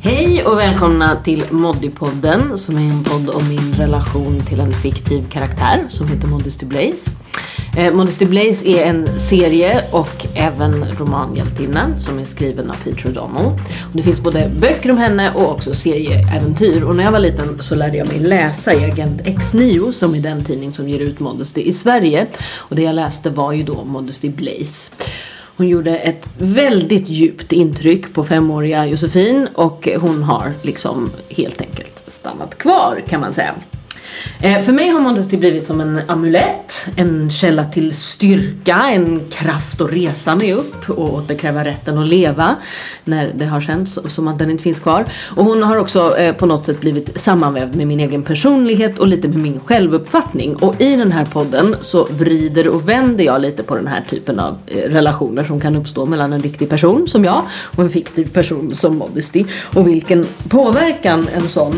Hej och välkomna till Moddypodden som är en podd om min relation till en fiktiv karaktär som heter Modesty Blaze. Eh, Modesty Blaze är en serie och även romanhjältinna som är skriven av Peter O'Donnell. Och det finns både böcker om henne och också serieäventyr. Och när jag var liten så lärde jag mig läsa i Agent X9 som är den tidning som ger ut Modesty i Sverige. Och det jag läste var ju då Modesty Blaze. Hon gjorde ett väldigt djupt intryck på femåriga Josefin och hon har liksom helt enkelt stannat kvar kan man säga. Eh, för mig har Modesty blivit som en amulett, en källa till styrka, en kraft att resa mig upp och återkräva rätten att leva när det har känts som att den inte finns kvar. Och hon har också eh, på något sätt blivit sammanvävd med min egen personlighet och lite med min självuppfattning. Och i den här podden så vrider och vänder jag lite på den här typen av eh, relationer som kan uppstå mellan en riktig person som jag och en fiktiv person som Modesty. Och vilken påverkan en sån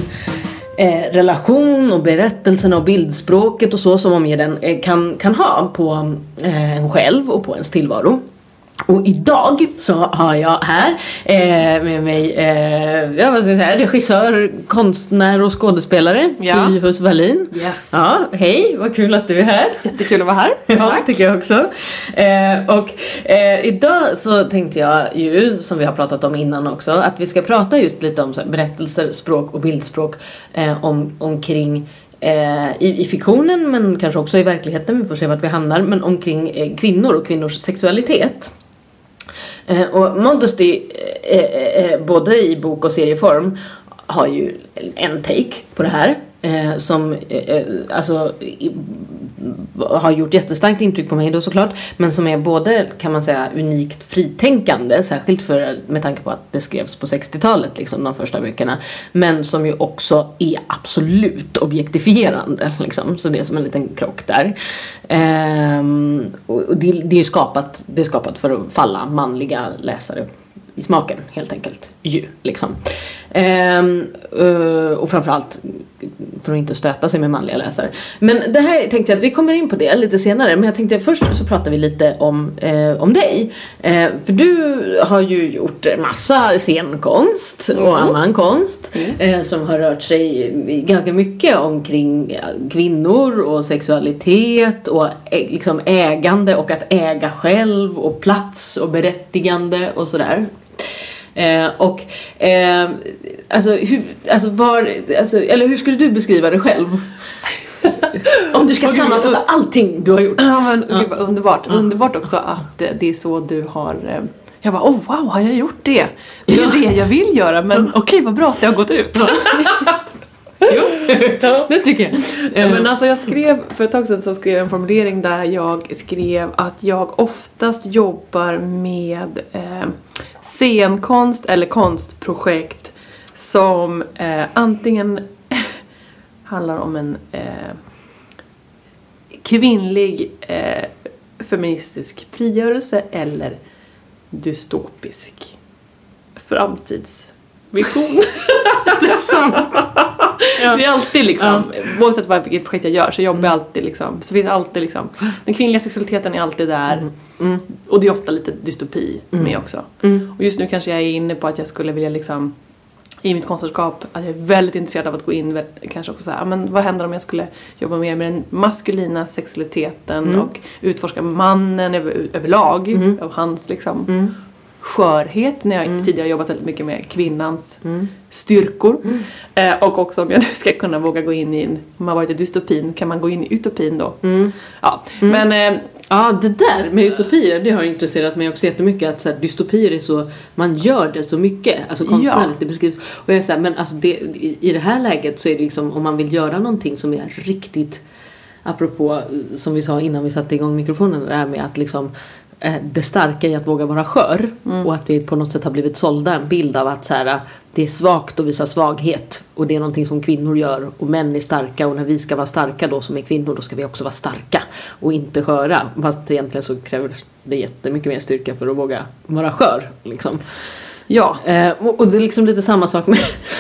eh, relation och berättelserna och bildspråket och så som omger den eh, kan, kan ha på eh, en själv och på ens tillvaro. Och idag så har jag här eh, med mig eh, ja, vad ska jag säga, regissör, konstnär och skådespelare Ja. Pyhus Wallin. Yes. Ja, hej, vad kul att du är här. Jättekul att vara här. Ja, tycker jag också. Eh, och eh, idag så tänkte jag ju, som vi har pratat om innan också, att vi ska prata just lite om här, berättelser, språk och bildspråk eh, om, omkring eh, i, i fiktionen men kanske också i verkligheten, vi får se vart vi hamnar, men omkring kvinnor och kvinnors sexualitet. Eh, och Modesty, eh, eh, både i bok och serieform, har ju en take på det här. Eh, som eh, eh, alltså, i, har gjort jättestarkt intryck på mig då såklart. Men som är både kan man säga unikt fritänkande. Särskilt för, med tanke på att det skrevs på 60-talet liksom de första böckerna. Men som ju också är absolut objektifierande. Liksom. Så det är som en liten krock där. Ehm, och det, det är skapat, det är skapat för att falla manliga läsare i smaken helt enkelt. Ju, liksom. Ehm, eh, och framförallt för att inte stöta sig med manliga läsare. Men det här tänkte jag att vi kommer in på det lite senare. Men jag tänkte först så pratar vi lite om, eh, om dig. Eh, för du har ju gjort massa scenkonst och annan konst. Eh, som har rört sig ganska mycket omkring kvinnor och sexualitet och liksom ägande och att äga själv och plats och berättigande och sådär. Eh, och eh, alltså, hur, alltså, var, alltså, eller hur skulle du beskriva dig själv? Om du ska gud, sammanfatta jag- allting du har gjort. Ja, men gud vad underbart. Underbart också att eh, det är så du har eh, jag bara, oh wow, har jag gjort det? Det är Ja. det jag vill göra, men okej vad bra att det har gått ut. jo, det tycker jag. Ja, men alltså jag skrev, för ett tag sedan så skrev jag en formulering där jag skrev att jag oftast jobbar med eh, scenkonst eller konstprojekt som eh, antingen handlar om en eh, kvinnlig eh, feministisk frigörelse eller dystopisk framtids framtidsvision. det är sant. Det är alltid liksom, oavsett vad, vilket projekt jag gör så jobbar jag alltid liksom, så finns alltid liksom, den kvinnliga sexualiteten är alltid där. Mm. Och det är ofta lite dystopi Mm. med också. Mm. Och just nu kanske jag är inne på att jag skulle vilja liksom i mitt konstnärskap, att jag är väldigt intresserad av att gå in, kanske också såhär, men vad händer om jag skulle jobba mer med den maskulina sexualiteten Mm. och utforska mannen över, överlag, Mm. av hans liksom Mm. Skörhet när jag Mm. tidigare jobbat väldigt mycket med kvinnans Mm. styrkor. Mm. Eh, och också om jag nu ska kunna våga gå in i en, om man varit i dystopin, kan man gå in i utopin då? Mm. Ja, Mm. men eh, Ja, det där med utopier, det har intresserat mig också jättemycket. Att så här, dystopier är så, man gör det så mycket, alltså konstnärligt. Det beskrivs. Och jag är så här, men alltså det, i, i det här läget så är det liksom, om man vill göra någonting som är riktigt, apropå som vi sa innan vi satte igång mikrofonen, det här med att liksom eh, det starka i att våga vara skör och att vi på något sätt har blivit sålda en bild av att så här, det är svagt att visa svaghet och det är någonting som kvinnor gör och män är starka och när vi ska vara starka då som är kvinnor då ska vi också vara starka och inte sköra. Fast egentligen så kräver det jättemycket mer styrka för att våga vara skör. Liksom. Ja. Eh, och, det är liksom lite samma sak med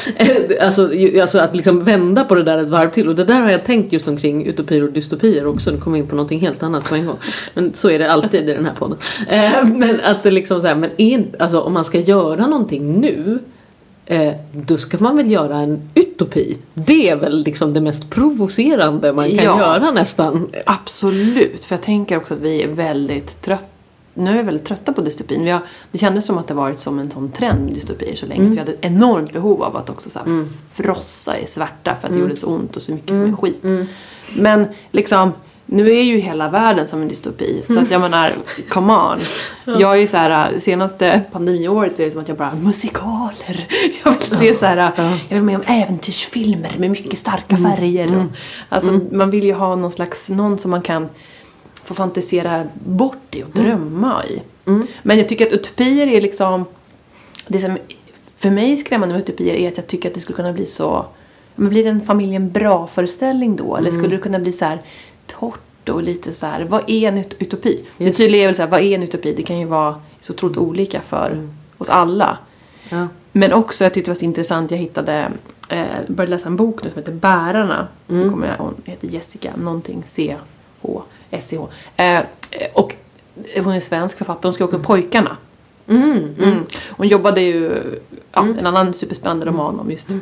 alltså, ju- alltså att liksom vända på det där ett varv till. Och det där har jag tänkt just omkring utopier och dystopier också. Nu kommer jag in på någonting helt annat på en gång. Men så är det alltid i den här podden. Eh, men att det liksom så här, men är alltså om man ska göra någonting nu Eh, då ska man väl göra en utopi. Det är väl liksom det mest provocerande man kan Ja. göra nästan. Absolut, för jag tänker också att vi är väldigt trötta nu är vi väldigt trötta på dystopin. Vi har, det kändes som att det varit som en sån trend med dystopier så länge. Att vi hade ett enormt behov av att också så här frossa i svärta för att det gjorde så ont och så mycket som är skit. Men liksom, nu är ju hela världen som en dystopi. Så att jag menar, come on. Jag är ju så här, senaste pandemiåret så är det som att jag bara, musikaler. Jag vill se så här, jag vill med om äventyrsfilmer med mycket starka färger. Alltså man vill ju ha någon slags, någon som man kan få fantisera bort i och drömma i. Men jag tycker att utopier är liksom, det som för mig är skrämmande med utopier är att jag tycker att det skulle kunna bli så, men blir det en familjen bra föreställning då? Eller skulle det kunna bli så här torrt och lite så här, vad är en ut- utopi? Det Just. tydliga är väl så här, vad är en utopi? Det kan ju vara så otroligt olika för oss alla. Ja. Men också, jag tyckte det var så intressant, jag hittade, eh, började läsa en bok nu som heter Bärarna. Mm. Kommer jag, hon heter Jessica, någonting C-H, S-C-H. Eh, och hon är svensk författare, hon skrev också Pojkarna. Mm. Mm. Hon jobbade ju, ja, en annan superspännande roman om just, eh,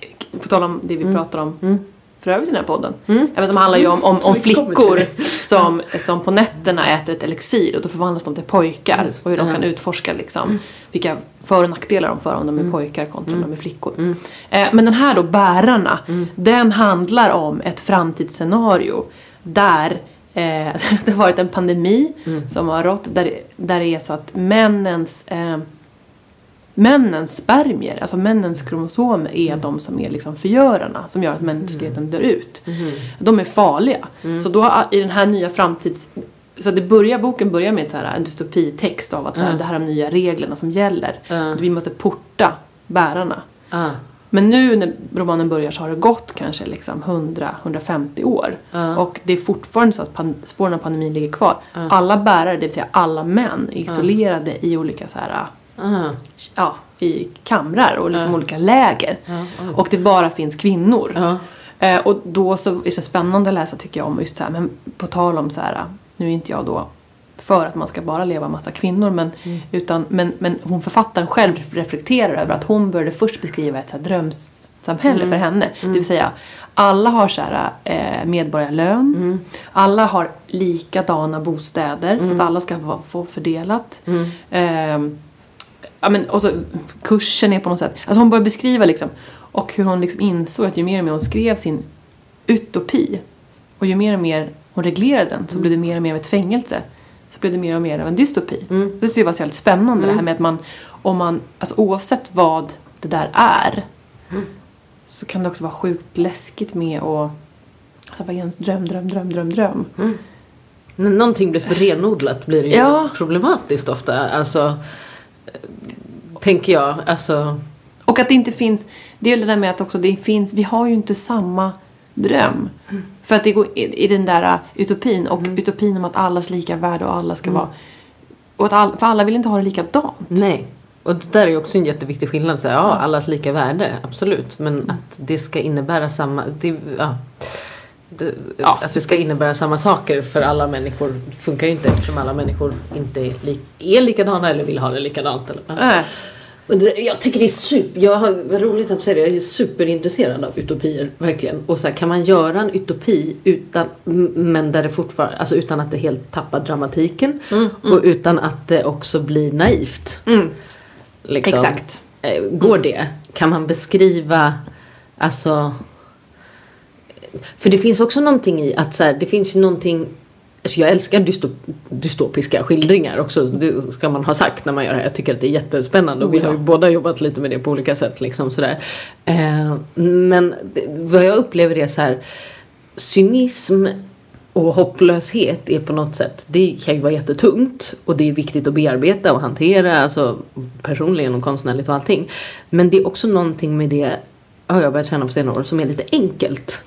k- k- på tal om det vi pratar om Mm. för övrigt i den här podden. Även som handlar ju om, om, om flickor som, som på nätterna äter ett elixir och då förvandlas de till pojkar. Just, och hur de ja. kan utforska liksom vilka för och nackdelar de får om de är pojkar kontra om de är flickor. Eh, men den här då, Bärarna, den handlar om ett framtidsscenario där eh, det har varit en pandemi som har rått där, där det är så att männens eh, männens spermier, alltså männens kromosomer är de som är liksom förgörarna som gör att mänskligheten dör ut. De är farliga. Så då i den här nya framtids... Så det börjar, boken börjar med så här, en dystopitext av att så här, det här är de nya reglerna som gäller. Vi måste porta bärarna. Men nu när romanen börjar så har det gått kanske liksom 100-150 år. Ja. Och det är fortfarande så att spåren av pandemin ligger kvar. Ja. Alla bärare, det vill säga alla män, är isolerade i olika så här, ja, i kamrar och liksom olika läger. Och det bara finns kvinnor. Eh, och då så är det så spännande att läsa tycker jag om just så här, men på tal om så här, nu är inte jag då för att man ska bara leva massa kvinnor men, utan, men, men hon författaren själv reflekterar över att hon började först beskriva ett så här drömsamhälle för henne. Det vill säga alla har så här, eh, medborgarlön, alla har likadana bostäder så att alla ska få- få fördelat. Ehm, ja, men, och så, kursen är på något sätt, alltså hon börjar beskriva liksom och hur hon liksom insåg att ju mer och mer hon skrev sin utopi och ju mer och mer hon reglerade den så blev det mer och mer av ett fängelse. Så blev det mer och mer av en dystopi. Mm. Det tyckte jag var så jävligt spännande det här med att man, om man, alltså oavsett vad det där är så kan det också vara sjukt läskigt med att Alltså vad är ens dröm, dröm, dröm, dröm, dröm? När någonting blir för renodlat blir det ju Ja. problematiskt ofta. Alltså, tänker jag. Alltså, Och att det inte finns, det är det där med att också det finns, vi har ju inte samma dröm. För att det går i, i den där uh, utopin och utopin om att allas lika värde och alla ska vara, och att all, för alla vill inte ha det likadant. nej. Och det där är ju också en jätteviktig skillnad. Så här, ja, allas lika värde, absolut. Men att det ska innebära samma... Det, ja. Det, Ja, att det ska innebära samma saker för alla människor funkar ju inte eftersom alla människor inte är, li, är likadana eller vill ha det likadant. Eller. Äh, jag tycker det är super, jag har, roligt att du säger det, jag är superintresserad av utopier, verkligen. Och så här, kan man göra en utopi utan, men där det fortfarande, alltså utan att det helt tappar dramatiken och utan att det också blir naivt. mm, Liksom. Exakt. Eh, Går det? Kan man beskriva, alltså för det finns också någonting i att så här, det finns ju någonting Alltså jag älskar dystop, dystopiska skildringar också, det ska man ha sagt när man gör det här. Jag tycker att det är jättespännande och vi har ju båda jobbat lite med det på olika sätt. Liksom sådär. Eh, men det, vad jag upplever är så här cynism och hopplöshet är på något sätt, det kan ju vara jättetungt och det är viktigt att bearbeta och hantera, alltså personligen och konstnärligt och allting. Men det är också någonting med det, har jag börjat känna på senare år, som är lite enkelt.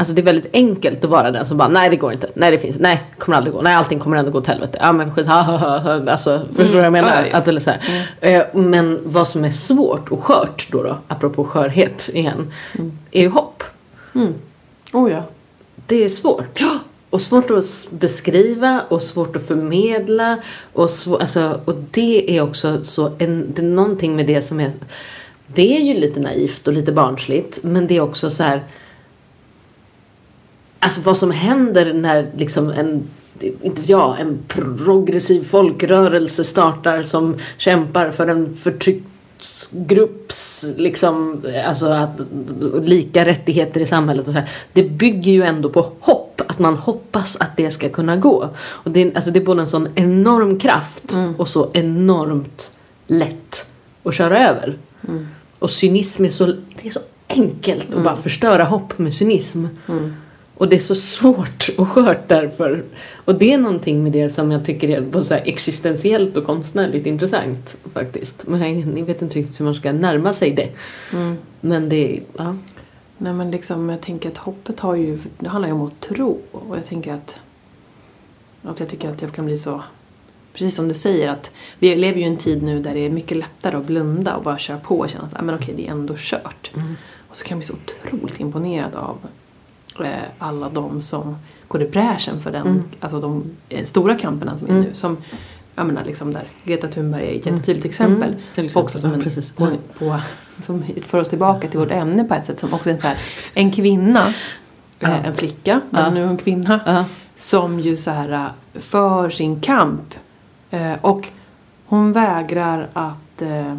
Alltså det är väldigt enkelt att vara den som bara nej det går inte, nej det finns nej kommer aldrig gå, nej allting kommer ändå gå åt helvete. Ja men skit, ha, ha, ha. Alltså förstår du vad jag menar? Ja, ja, ja. Att är så här. Eh, Men vad som är svårt och skört då, då apropå skörhet igen, är ju hopp. oh ja. Det är svårt. Och svårt att beskriva och svårt att förmedla. Och, svå, alltså, och det är också så en, det är någonting med det som är det är ju lite naivt och lite barnsligt men det är också så här Alltså vad som händer när liksom en inte vet jag, en progressiv folkrörelse startar som kämpar för en förtrycktsgrupps liksom, alltså att, lika rättigheter i samhället och så här. Det bygger ju ändå på hopp, att man hoppas att det ska kunna gå. Och det, är, alltså det är både en sån enorm kraft Mm. och så enormt lätt att köra över. Mm. Och cynism är så, det är så enkelt att bara förstöra hopp med cynism. Mm. Och det är så svårt och skört därför. Och det är någonting med det som jag tycker är både så existentiellt och konstnärligt intressant faktiskt. Men jag, vet inte riktigt hur man ska närma sig det. Mm. Men det ja. Nej men liksom jag tänker att hoppet har ju, det handlar ju om att tro. Och jag tänker att, att jag tycker att jag kan bli så, precis som du säger att vi lever ju i en tid nu där det är mycket lättare att blunda och bara köra på och känna att men okej det är ändå kört. Mm. Och så kan jag bli så otroligt imponerad av alla de som går i bräschen för den, Mm. alltså de eh, stora kamperna som är Mm. nu. Som, jag menar liksom där Greta Thunberg är ett jättetydligt exempel. Mm. Också som, Ja, en, precis. på, Ja. på, som för oss tillbaka till vårt ämne på ett sätt. Som också en, så här, en kvinna, Ja. eh, en flicka, men Ja. nu en kvinna. Ja. Som ju så här eh, för sin kamp. Eh, och hon vägrar att... Eh,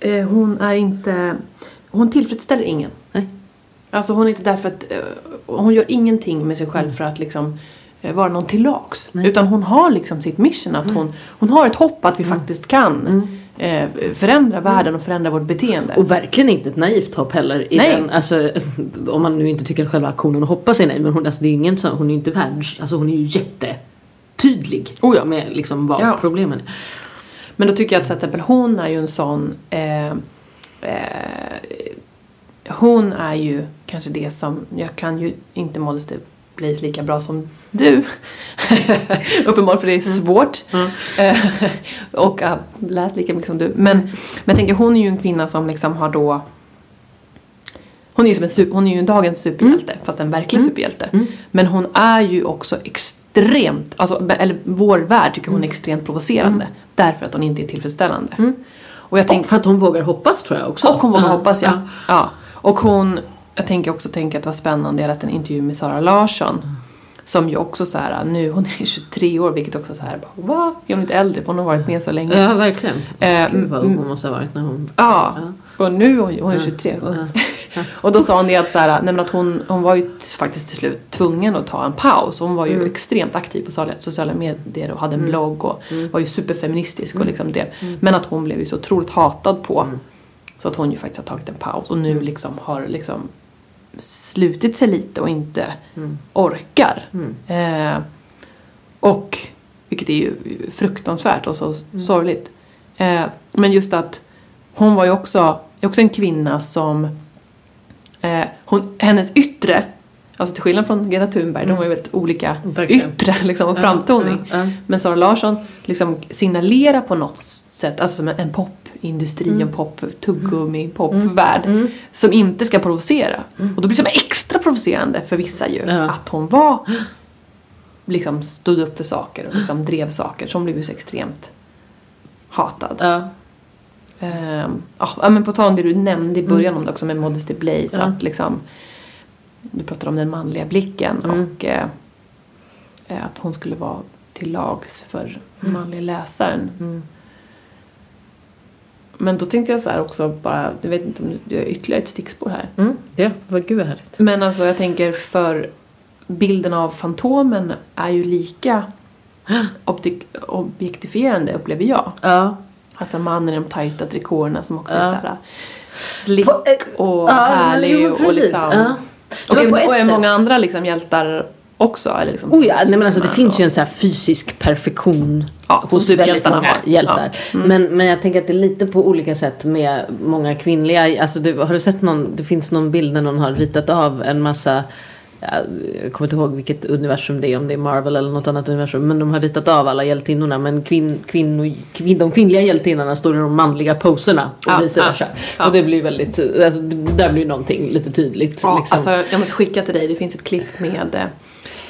eh, hon är inte... Hon tillfredsställer ingen. Alltså hon är inte där för att... Eh, hon gör ingenting med sig själv för att liksom eh, vara någon till lags. Utan hon har liksom sitt mission att hon, hon har ett hopp att vi faktiskt kan Mm. eh, förändra världen och förändra vårt beteende. Och verkligen inte ett naivt hopp heller. I Nej. Den, alltså, om man nu inte tycker att själva aktionen att hoppas är naiv. Men hon, alltså, det är ingen, så- hon är ju inte världs... Alltså hon är ju jättetydlig. Oh ja. Med liksom vad Ja. problemen är. Men då tycker jag att till exempel hon är ju en sån eh, eh, Hon är ju kanske det som, jag kan ju inte Modesty Blaze lika bra som du. Uppenbart för det är svårt. Mm. Eh, och har läst lika mycket som du. Men, men jag tänker hon är ju en kvinna som liksom har då hon är ju, som en, hon är ju en dagens superhjälte, fast en verklig Mm. superhjälte. Mm. Men hon är ju också extremt, alltså, eller vår värld tycker hon är extremt provocerande. Därför att hon inte är tillfredsställande. Mm. Och jag Och tänker, för att hon vågar hoppas tror jag också. och hon vågar hoppas ja. ja. Och hon, jag tänker också tänka att det var spännande, jag läste en intervju med Sara Larsson. Som ju också så här, nu hon är 23 år vilket också så här, bara, va? Är hon inte äldre? Hon har varit med så länge. Ja, verkligen. Eh, Gud vad ung hon måste ha varit när hon... Ja, Ja. och nu hon, hon är Ja. 23. Ja. Ja. Och då sa hon det att, så här, nej, att hon, hon var ju faktiskt till slut tvungen att ta en paus. Hon var ju Mm. extremt aktiv på sociala, sociala medier och hade en Mm. blogg och Mm. var ju superfeministisk och Mm. liksom drev. Mm. Men att hon blev ju så otroligt hatad på. Mm. Så att hon ju faktiskt har tagit en paus och nu liksom har liksom slutit sig lite och inte Mm. orkar. Mm. Eh, och, vilket är ju fruktansvärt och så Mm. sorgligt. Eh, men just att hon var ju också, också en kvinna som, eh, hon, hennes yttre, alltså till skillnad från Greta Thunberg, de var ju väldigt olika Verkligen. yttre liksom, och framtoning. ja, ja. Men Sara Larsson liksom signalerar på något sätt, alltså som en, popindustri, Mm. en pop, tuggummi, popvärld. Mm. Som inte ska provocera. Mm. Och då blir det som extra provocerande för vissa ju. Att hon var liksom stod upp för saker och liksom drev saker. Hon blev ju så extremt hatad. Ja. Ehm, ja, men på tal om det du nämnde i början om det också med Modesty Blaze. Att liksom, du pratade om den manliga blicken Mm. och eh, eh, att hon skulle vara till lags för Mm. manliga läsaren. Mm. Men då tänkte jag så här också bara, du vet inte om du gör ytterligare ett stickspår här. Mm. Ja, vad gud vad härligt. Men alltså jag tänker för bilden av Fantomen är ju lika optik- objektifierande upplever jag. Ja. Alltså mannen i de tajta trikåerna som också Ja. är såhär slick På- eh, och Ja, härlig och liksom. Ja. Ett och är sätt- många andra liksom hjältar också. Eller liksom Oh ja, nej men alltså det finns ju och- en så fysisk perfektion Ja, hos väldigt många hjältar. Ja. Mm. Men, men jag tänker att det är lite på olika sätt med många kvinnliga. Alltså du, har du sett någon, det finns någon bild när någon har ritat av en massa jag kommer inte ihåg vilket universum det är, om det är Marvel eller något annat universum. Men de har ritat av alla hjältinnorna. Men kvinn, kvinn, kvinn, de kvinnliga hjältinnorna står i de manliga poserna och Ja, vice ja, versa. ja. Och det blir väldigt, alltså, det där blir någonting lite tydligt. Ja, liksom. alltså jag måste skicka till dig, det finns ett klipp med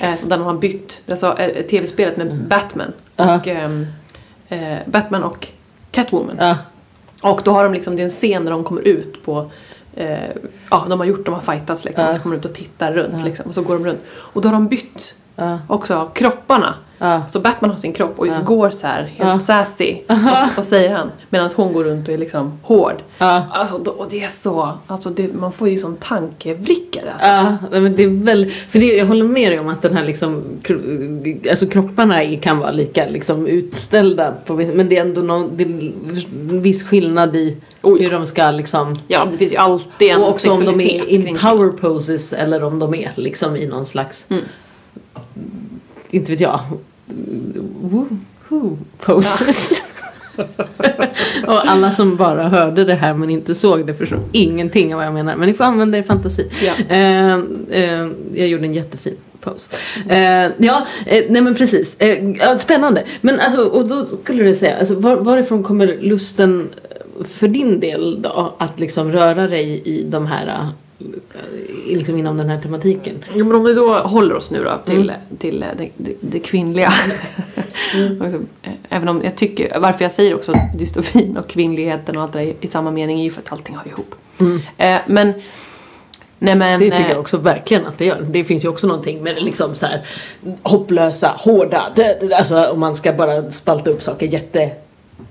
eh, så där de har bytt, alltså eh, tv-spelet med Batman. Ja. Och, ehm, eh, Batman och Catwoman. ja. Och då har de liksom, det är en scen där de kommer ut på eh, Ja, de har gjort, de har fightats liksom. Ja. Så kommer de ut och tittar runt liksom. Och så går de runt. Och då har de bytt Ja. också kropparna. Ja. Så Batman har sin kropp och Ja. går så här helt Ja. sassy. Och, vad säger han? Medan hon går runt och är liksom hård. Ja. Alltså, då, och det är så, alltså det, man får ju sån tankevrickare alltså. Ja, men det är väl, för det, jag håller med dig om att den här liksom, alltså kropparna kan vara lika liksom utställda på men det är ändå någon, det är viss skillnad i hur de ska liksom Ja, det finns ju alltid en och också om de är in power poses eller om de är liksom i någon slags, Mm. Inte vet jag, woohoo poses. och alla som bara hörde det här men inte såg det förstår ingenting av vad jag menar. Men ni får använda er fantasi. Ja. Eh, eh, jag gjorde en jättefin pose. Eh, ja, eh, nej men precis. Eh, spännande. Men alltså, och då skulle du säga, alltså, var, varifrån kommer lusten för din del då? Att liksom röra dig i de här, liksom inom den här tematiken? Jo men om vi då håller oss nu då till, Mm. till eh, det, det, det kvinnliga. Också, eh, Även om jag tycker, varför jag säger också dystopin och kvinnligheten och allt det där i, samma mening är ju för att allting hör ihop. Eh, men, nej men. Det tycker jag också verkligen att det gör. Det finns ju också någonting med det liksom så här hopplösa, hårda, det, alltså om man ska bara spalta upp saker jätte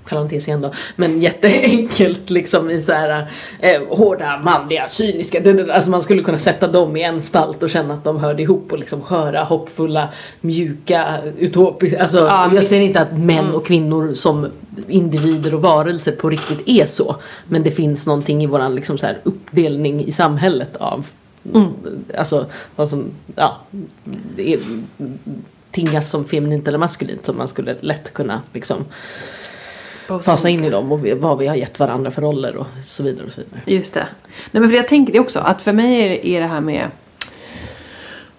parentes igen då, men jätteenkelt liksom i så här eh, hårda, manliga, cyniska, alltså man skulle kunna sätta dem i en spalt och känna att de hörde ihop och liksom sköra, hoppfulla, mjuka, utopiska, alltså Ja, jag säger inte att män och kvinnor som individer och varelser på riktigt är så, men det finns någonting i våran liksom så här uppdelning i samhället av Alltså vad som, ja, är, tingas som feminint eller maskulint som man skulle lätt kunna liksom fasa in i dem och vad vi har gett varandra för roller och så vidare och så vidare. Just det. Nej men för jag tänker det också att för mig är, är det här med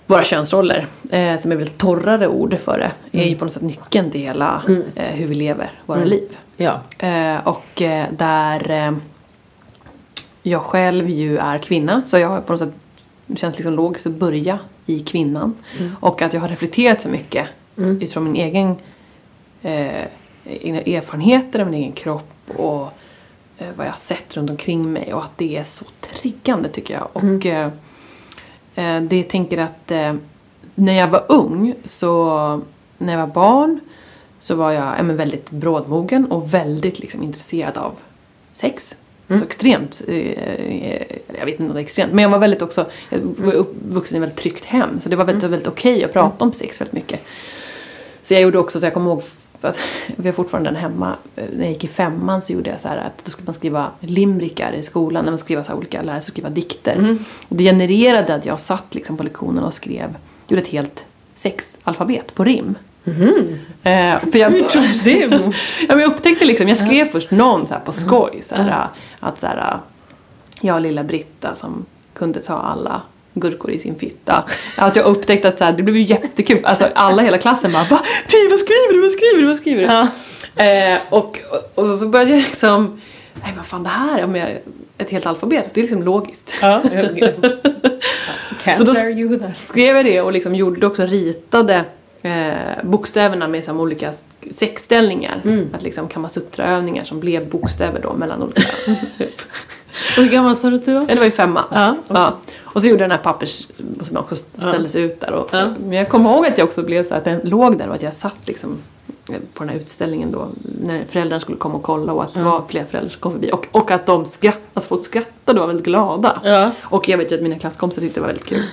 våra könsroller, eh, som är väl torrare ord för det, är ju på något sätt nyckeln till hela eh, hur vi lever våra Mm. liv. Ja. Eh, och eh, där eh, jag själv ju är kvinna så jag har på något sätt det känns liksom logiskt att börja i kvinnan. Och att jag har reflekterat så mycket Mm. utifrån min egen eh, egna erfarenheter av min egen kropp och eh, vad jag har sett runt omkring mig och att det är så triggande tycker jag. Och eh, eh, det tänker att eh, när jag var ung så när jag var barn så var jag ja, men väldigt brådmogen och väldigt liksom, intresserad av sex. Så extremt, eh, eh, jag vet inte om det är extremt, men jag var väldigt också, jag var uppvuxen i ett väldigt tryggt hem så det var väldigt, väldigt okej att prata om sex väldigt mycket. Så jag gjorde också, så jag kommer ihåg, för vi har fortfarande den hemma, eh, när jag gick i femman så gjorde jag så här att då skulle man skriva limrikar i skolan, när man skriva så här olika, lära sig skriva dikter. Och det genererade att jag satt liksom på lektionen och skrev, gjorde ett helt sexalfabet på rim. Eh, för jag, Hur togs det emot? ja, men jag upptäckte liksom, jag skrev först någon så här på skoj. Så här, Att så här, jag lilla Britta som kunde ta alla gurkor i sin fitta. Att jag upptäckte att så här, det blev ju jättekul. Alltså alla hela klassen bara Va? Py, vad skriver du? Vad skriver du? Vad skriver du? Ja. Eh, och, och så, så började jag liksom Nej vad fan det här är om jag, ett helt alfabet, det är liksom logiskt. Ja. Så då- skrev jag det och liksom gjorde också ritade eh, bokstäverna med som olika sexställningar. Mm. Att liksom kamasutraövningar som blev bokstäver då mellan olika. Och hur gammal sa du att du var? det var ju femma. Ja. Ja. Och så gjorde jag den här pappers som också ställdes ut där. Och, Ja. Men jag kommer ihåg att jag också blev så att den låg där och att jag satt liksom eh, på den här utställningen då när föräldrarna skulle komma och kolla och att det Ja. var flera föräldrar som kom förbi och, och att de skratt, alltså folk skrattade och var väldigt glada. Ja. Och jag vet ju att mina klasskompisar tyckte det var väldigt kul.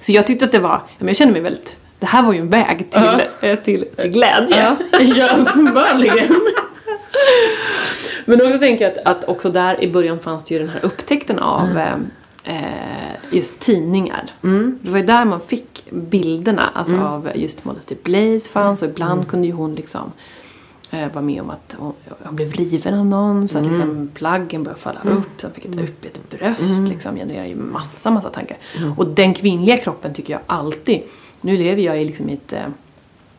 Så jag tyckte att det var, ja, men jag kände mig väldigt, det här var ju en väg till, Ja. eh, till, till glädje. Ja, ja uppenbarligen. Men också tänker jag att, att också där i början fanns det ju den här upptäckten av eh, eh, just tidningar. Mm. Det var ju där man fick bilderna alltså av just Modesty Blaze fanns och ibland kunde ju hon liksom eh, vara med om att hon, hon blev riven av någon så att liksom plaggen började falla upp så hon fick ett upp ett bröst liksom genererar ju massa massa tankar. Och den kvinnliga kroppen tycker jag alltid, nu lever jag i liksom i ett eh,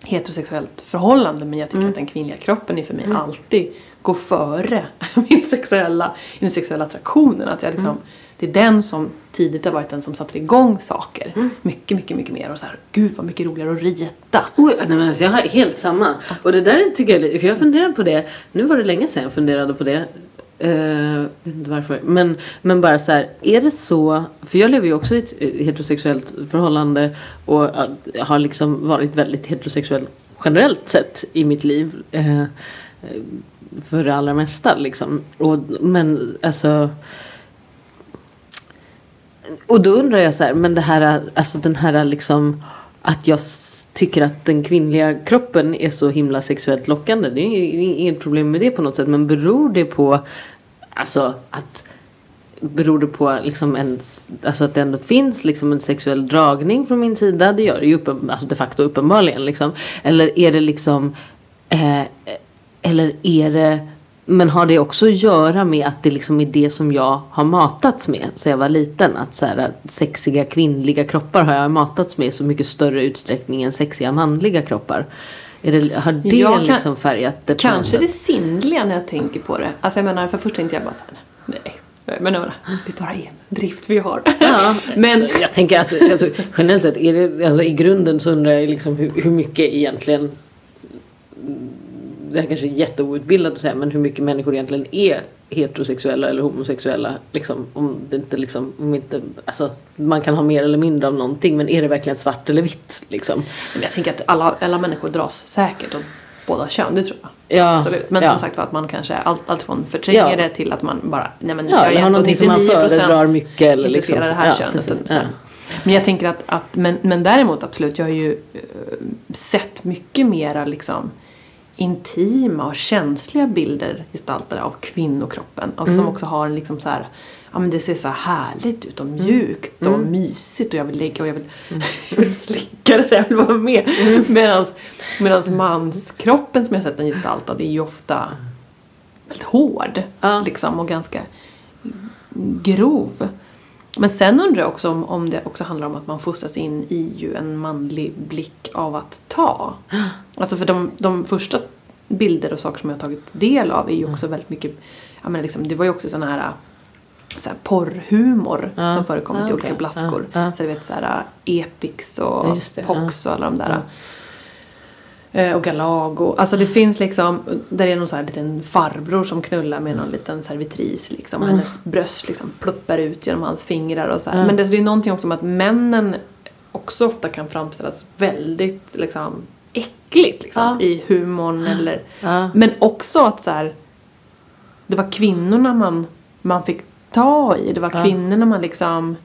heterosexuellt förhållande men jag tycker att den kvinnliga kroppen är för mig alltid går före min sexuella, den sexuella attraktionen. Att jag liksom, Det är den som tidigt har varit den som satte igång saker. Mycket, mycket, mycket mer. Och så här, gud vad mycket roligare att rita. Oj, nej men alltså jag har helt samma. Och det där tycker jag, för jag funderar på det, nu var det länge sedan jag funderade på det. eh, vet inte varför. Men, men bara så här, är det så, för jag lever ju också i ett eh, heterosexuellt förhållande och eh, har liksom varit väldigt heterosexuell generellt sett i mitt liv. Eh, Eh, för det allra mesta liksom. Och, men alltså och då undrar jag så här, men det här, alltså den här liksom att jag tycker att den kvinnliga kroppen är så himla sexuellt lockande. Det är ju inget problem med det på något sätt. Men beror det på, alltså att Beror det på liksom en, alltså att det ändå finns liksom en sexuell dragning från min sida? Det gör det ju uppen, alltså de facto uppenbarligen. Liksom. Eller är det liksom eh, eller är det Men har det också att göra med att det liksom är det som jag har matats med sedan jag var liten? Att så här, sexiga kvinnliga kroppar har jag matats med i så mycket större utsträckning än sexiga manliga kroppar. Är det, har det Jag kan- liksom färgat det Kanske det sinnliga när jag tänker på det. Alltså jag menar för först tänkte jag bara såhär, nej. Men menar, det är bara en drift vi har. Ja, Men- så jag tänker alltså, alltså generellt sett, är det, alltså, i grunden så undrar jag liksom hur, hur mycket egentligen det här kanske är jätteoutbildat att säga men hur mycket människor egentligen är heterosexuella eller homosexuella liksom om det inte liksom om inte alltså man kan ha mer eller mindre av någonting men är det verkligen svart eller vitt liksom jag tänker att alla, alla människor dras säkert åt båda kön, det tror jag. ja Absolut. Men ja. som sagt var att man kanske allt, allt från förtränger Ja. det till att man bara, nej men ja jag är någonting som man 99% föredrar mycket eller liksom det här ja, könet. precis, ja. Men jag tänker att, att men, men däremot absolut, jag har ju eh, sett mycket mera liksom intima och känsliga bilder gestaltade av kvinnokroppen. Och Mm. som också har en liksom så här Ja men det ser så här härligt ut och Mm. mjukt och mysigt och jag vill ligga och jag vill, jag vill slicka det där, jag vill vara med. Mm. Medans, medans manskroppen som jag sett den gestaltad är ju ofta väldigt hård. Ja. Liksom, och ganska grov. Men sen undrar jag också om, om det också handlar om att man fostras in i ju en manlig blick av att ta. Alltså för de, de första bilder och saker som jag har tagit del av är ju också väldigt mycket, jag menar liksom, det var ju också sån här så här porrhumor Ja. som förekommit Ja, i olika blaskor. Ja. Så du vet så här Epix och Ja, just det. Pox och alla de där. Eh, Och Galago. Alltså det finns liksom, där är någon så här liten farbror som knullar med någon liten servitris liksom. Och hennes bröst liksom pluppar ut genom hans fingrar och så. Ja. Men det, det är någonting också med att männen också ofta kan framställas väldigt liksom äckligt liksom, Ja. i humorn eller Ja. men också att så här, det var kvinnorna man, man fick ta i. Det var Ja. kvinnorna man liksom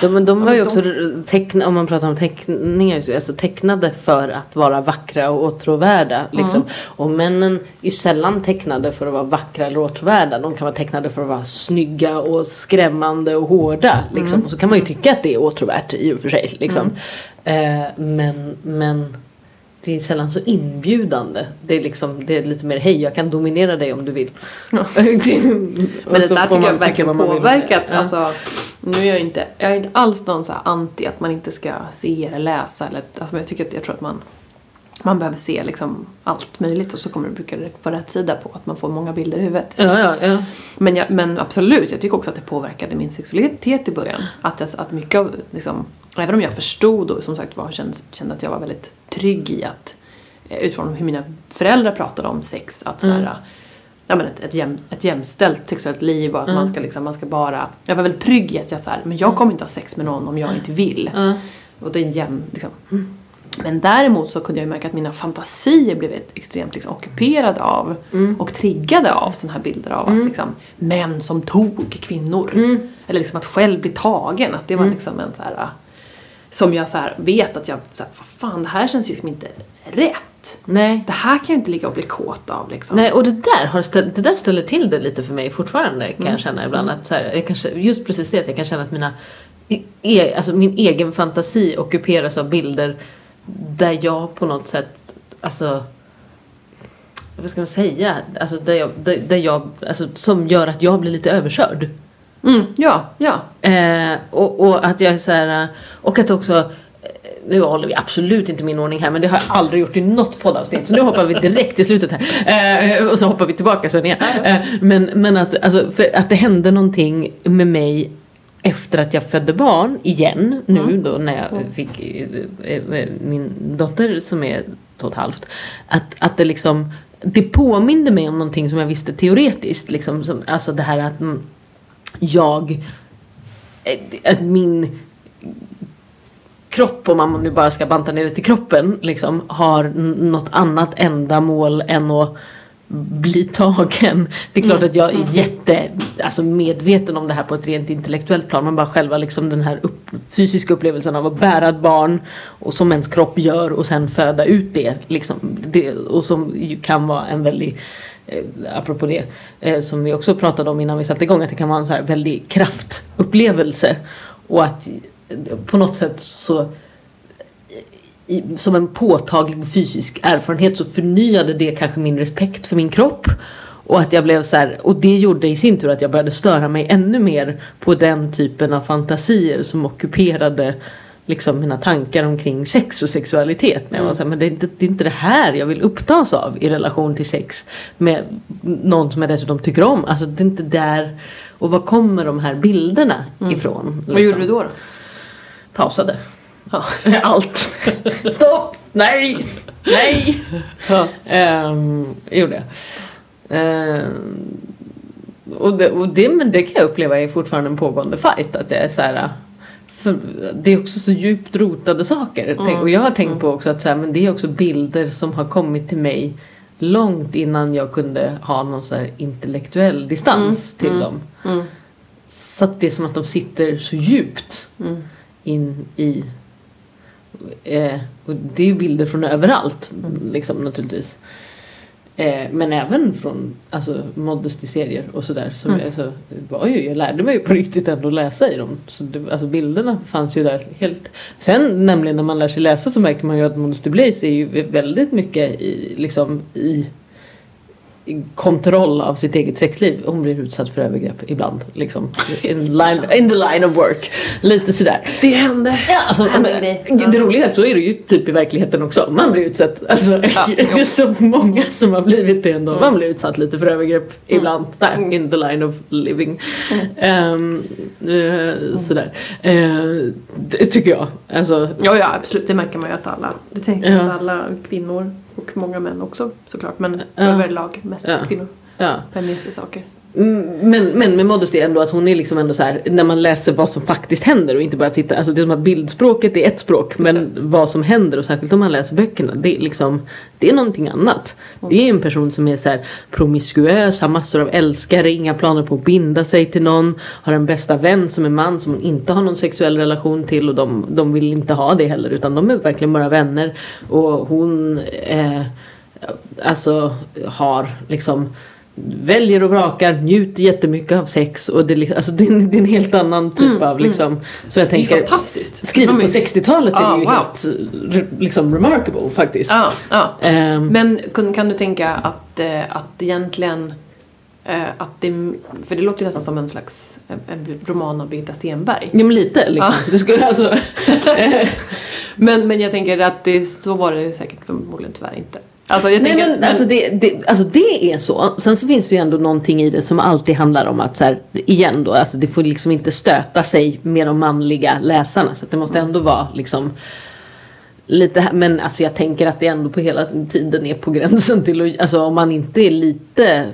De, de var ju de- också teckna, om man pratar om teckningar, alltså tecknade för att vara vackra och åtråvärda. Liksom. Mm. Och männen är sällan tecknade för att vara vackra eller åtråvärda. De kan vara tecknade för att vara snygga och skrämmande och hårda. Liksom. Mm. Och så kan man ju tycka att det är åtråvärt i och för sig. Liksom. Eh, men, men det är sällan så inbjudande. Det är, liksom, det är lite mer hej jag kan dominera dig om du vill. Ja. Men det där tycker jag verkligen påverkat. Ja. Alltså, nu är jag inte, jag är inte alls någon så anti att man inte ska se eller läsa. Eller, alltså, jag, tycker att, jag tror att man, man behöver se liksom allt möjligt och så kommer det, brukar få rätt sida på att man får många bilder i huvudet. Ja, ja, ja. Men, jag, men absolut, jag tycker också att det påverkade min sexualitet i början. Att, jag, att mycket av, liksom, även om jag förstod och som sagt var kände, kände att jag var väldigt trygg i att eh, utifrån hur mina föräldrar pratade om sex, att så här, Mm. ja, men ett, ett, jäm, ett jämställt sexuellt liv och att man ska liksom, man ska bara, jag var väldigt trygg i att jag så här, men jag kommer inte ha sex med någon om jag inte vill. ja. Och det är en jämn, liksom. Men däremot så kunde jag märka att mina fantasier blev extremt liksom, ockuperade av och triggade av sådana här bilder av att liksom, män som tog kvinnor. Eller liksom att själv bli tagen. Att det var liksom en så här som jag så här vet att jag, så här, vad fan det här känns ju liksom inte rätt. Nej. Det här kan jag inte ligga och bli kåt av liksom. Nej och det där, har ställ, det där ställer till det lite för mig fortfarande kan Mm. jag känna ibland. Att så här, jag kanske, just precis det att jag kan känna att mina, e, alltså min egen fantasi ockuperas av bilder där jag på något sätt, alltså vad ska man säga? Alltså där jag, där, där jag, alltså som gör att jag blir lite överkörd. Mm, ja, ja. Eh, och, och att jag är så här, och att också eh, nu håller vi absolut inte min ordning här men det har jag aldrig gjort i något poddavsnitt så nu hoppar vi direkt till slutet här. Eh, och så hoppar vi tillbaka sen igen. Eh, men men att, alltså, att det hände någonting med mig efter att jag födde barn igen nu då när jag fick eh, eh, min dotter som är två och ett halvt. Att, att det liksom det påminde mig om någonting som jag visste teoretiskt. Liksom, som, alltså det här att mm, jag, eh, att min kropp, om man nu bara ska banta ner det till kroppen, liksom, har något annat ändamål än att bli tagen. Det är klart Mm. att jag är jätte alltså medveten om det här på ett rent intellektuellt plan. Men bara själva liksom den här upp, fysiska upplevelsen av att bära ett barn och som ens kropp gör och sen föda ut det. Liksom, det och som ju kan vara en väldigt eh, apropå det, eh, som vi också pratade om innan vi satte igång, att det kan vara en så här väldig kraftupplevelse. Och att eh, på något sätt så i, som en påtaglig fysisk erfarenhet så förnyade det kanske min respekt för min kropp. Och att jag blev så här, och det gjorde i sin tur att jag började störa mig ännu mer på den typen av fantasier som ockuperade liksom mina tankar omkring sex och sexualitet. Men jag var så här, men det är, inte, det är inte det här jag vill upptas av i relation till sex med någon som jag dessutom tycker om. Alltså det är inte där. Och var kommer de här bilderna ifrån? Vad gjorde du då? då? Pausade. Ja, allt. Stopp! Nej! Nej! Ja. Um, gjorde jag. Ehm, och det, och det, men det kan jag uppleva är fortfarande en pågående fight. Att jag är så här, för det är också så djupt rotade saker. Tänk- Och jag har tänkt på också att så här, men det är också bilder som har kommit till mig långt innan jag kunde ha någon så intellektuell distans till dem. Mm. Så att det är som att de sitter så djupt Mm. in i eh, och det är ju bilder från överallt liksom naturligtvis. Eh, men även från alltså, Modesty-serier och sådär. Som Mm. jag, så, var ju, jag lärde mig ju på riktigt ändå läsa i dem. Så det, alltså, bilderna fanns ju där helt. Sen nämligen när man lär sig läsa så märker man ju att Modesty Blaze är ju väldigt mycket i, liksom, i kontroll av sitt eget sexliv. Hon blir utsatt för övergrepp ibland. Liksom. In, line, in the line of work. Lite sådär. Det hände. Ja, alltså, Händer det. det roliga är att så är det ju typ i verkligheten också. Man blir utsatt. Alltså, Ja, det är så många som har blivit det ändå. Man blir utsatt lite för övergrepp ibland. Där, Mm. in the line of living. Ehm, eh, sådär. Eh, det tycker jag. Alltså, Ja, ja absolut. Det märker man ju att alla, det tänker jag Ja. att alla kvinnor och många män också såklart. Men Ja. överlag mest kvinnor ja. sig saker. Mm, Men, men med Modesty ändå att hon är liksom ändå så här när man läser vad som faktiskt händer och inte bara tittar. Alltså det är som att bildspråket är ett språk men vad som händer och särskilt om man läser böckerna det är liksom det är någonting annat. Det är en person som är så här promiskuös, har massor av älskare, inga planer på att binda sig till någon, har en bästa vän som är man som hon inte har någon sexuell relation till och de, de vill inte ha det heller utan de är verkligen bara vänner och hon eh, alltså har liksom väljer och vrakar, njuter jättemycket av sex och det, är liksom- alltså, det, är, en- det är en helt annan typ av liksom Så jag Det är tänker fantastiskt. Skrivet på är ju- 60-talet är Ah, det ju wow. helt eh, liksom remarkable faktiskt. Ja, ja. Ehm, Men kan, du tänka att, eh, att egentligen eh, att det, för det låter ju nästan som en slags en, en roman av Birgitta Stenberg. Ja men lite liksom. Det skulle alltså eh, Men, men jag tänker att det, så var det säkert förmodligen tyvärr inte. Alltså jag Nej tänker men alltså det, det, alltså det är så. Sen så finns det ju ändå någonting i det som alltid handlar om att så här, igen då, alltså det får liksom inte stöta sig med de manliga läsarna. Så det måste ändå vara liksom lite, men alltså jag tänker att det ändå på hela tiden är på gränsen till att, alltså om man inte är lite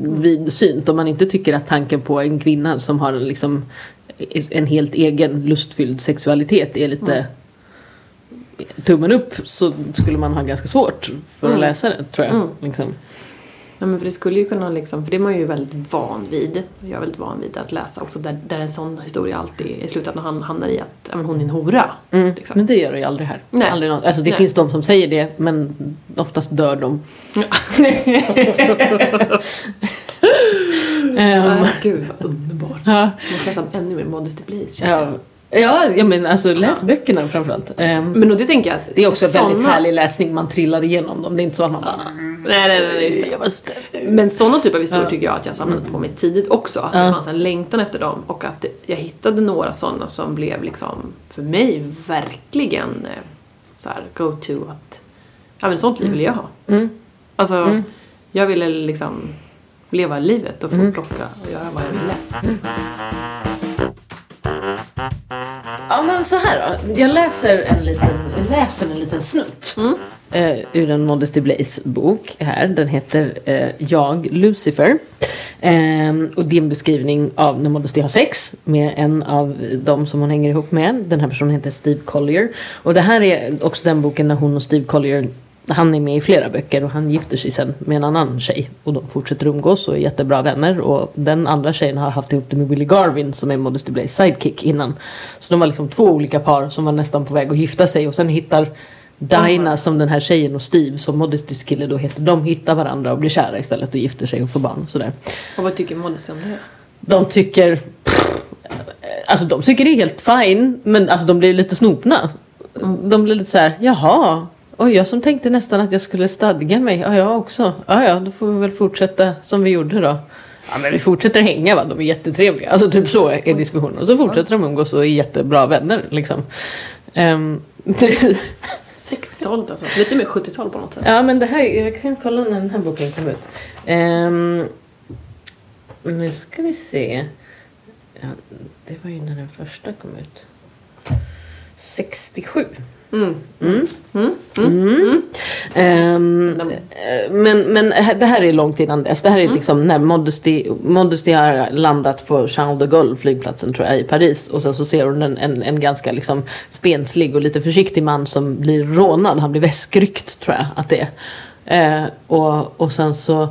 vidsynt, om man inte tycker att tanken på en kvinna som har en liksom en helt egen lustfylld sexualitet är lite tummen upp så skulle man ha ganska svårt för att Mm. läsa det tror jag. Mm. Liksom. Ja, men för det skulle ju kunna liksom, för det är man ju väldigt van vid. Jag är väldigt van vid att läsa också där, där en sån historia alltid i slutändan han- hamnar i att ja, men hon är en hora. Mm. Liksom. Men det gör det ju aldrig här. Nej. Aldrig någon, alltså det Nej. finns de som säger det men oftast dör de. Ehm, Ah, gud vad underbart. ja, måste läsa ännu mer Modesty ja, ja, ja men alltså läs böckerna framförallt. Ehm, Men och det tänker jag det är också väldigt såna- härlig läsning, man trillar igenom dem. Det är inte så att man bara... Nej, nej, nej, nej, just det. Jag måste- Men sådana typer av historier Ja. tycker jag att jag samlade på mig tidigt också. Att Ja. det fanns en längtan efter dem och att jag hittade några sådana som blev liksom för mig verkligen eh, så här go-to att ja men sånt liv vill jag ha. Mm. Alltså Mm. jag ville liksom leva livet och få Mm. plocka och göra vad jag ville. Ja men så här då. Jag läser en liten, läser en liten snutt. Mm. eh, ur en Modesty Blaze bok här. Den heter eh, Jag, Lucifer. Eh, och det är en beskrivning av när Modesty har sex med en av dem som hon hänger ihop med. Den här personen heter Steve Collier. Och det här är också den boken när hon och Steve Collier han är med i flera böcker och han gifter sig sen med en annan tjej. Och de fortsätter umgås och är jättebra vänner. Och den andra tjejen har haft ihop det med Willie Garvin som är Modesty Blaze sidekick innan. Så de var liksom två olika par som var nästan på väg att gifta sig. Och sen hittar Dinah som den här tjejen och Steve som Modestys kille då heter. De hittar varandra och blir kära istället och gifter sig och får barn och sådär. Och vad tycker Modesty om det? De tycker Alltså de tycker det är helt fine men alltså de blir lite snopna. De blir lite så här, jaha Oj, jag som tänkte nästan att jag skulle stadga mig. Ja, jag också. Ja, ja, då får vi väl fortsätta som vi gjorde då. Ja, men vi fortsätter hänga va, de är jättetrevliga. Alltså typ så är diskussionen. Och så fortsätter de umgås och är jättebra vänner liksom. Um, 60-talet alltså, lite mer 70-tal på något sätt. Ja men det här, jag kan kolla när den här boken kom ut. Um, nu ska vi se. Ja, det var ju när den första kom ut. 67. Mm. Mm. Mm. Um, men, men det här är långt innan dess. Det här är mm. liksom när Modesty, Modesty har landat på Charles de Gaulle flygplatsen tror jag i Paris. Och sen så ser hon en, en, en ganska liksom spenslig och lite försiktig man som blir rånad. Han blir väskryckt tror jag att det är. Uh, och, och sen så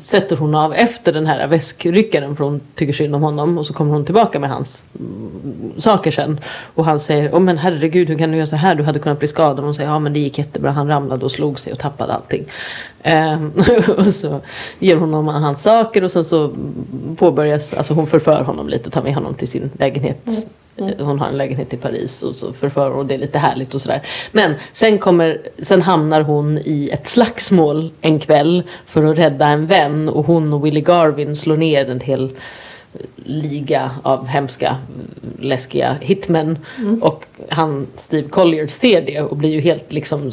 sätter hon av efter den här väskryckaren för hon tycker synd om honom och så kommer hon tillbaka med hans mm, saker sen. Och han säger, åh men herregud hur kan du göra så här? Du hade kunnat bli skadad. Och hon säger, ja men det gick jättebra. Han ramlade och slog sig och tappade allting. Ehm, och så ger hon honom hans saker och sen så påbörjas, alltså hon förför honom lite, tar med honom till sin lägenhet. Mm. Mm. Hon har en lägenhet i Paris och så förför hon och det är lite härligt och sådär. Men sen, kommer, sen hamnar hon i ett slagsmål en kväll för att rädda en vän och hon och Willie Garvin slår ner en hel liga av hemska läskiga hitmen. Mm. Och han Steve Collier ser det och blir ju helt liksom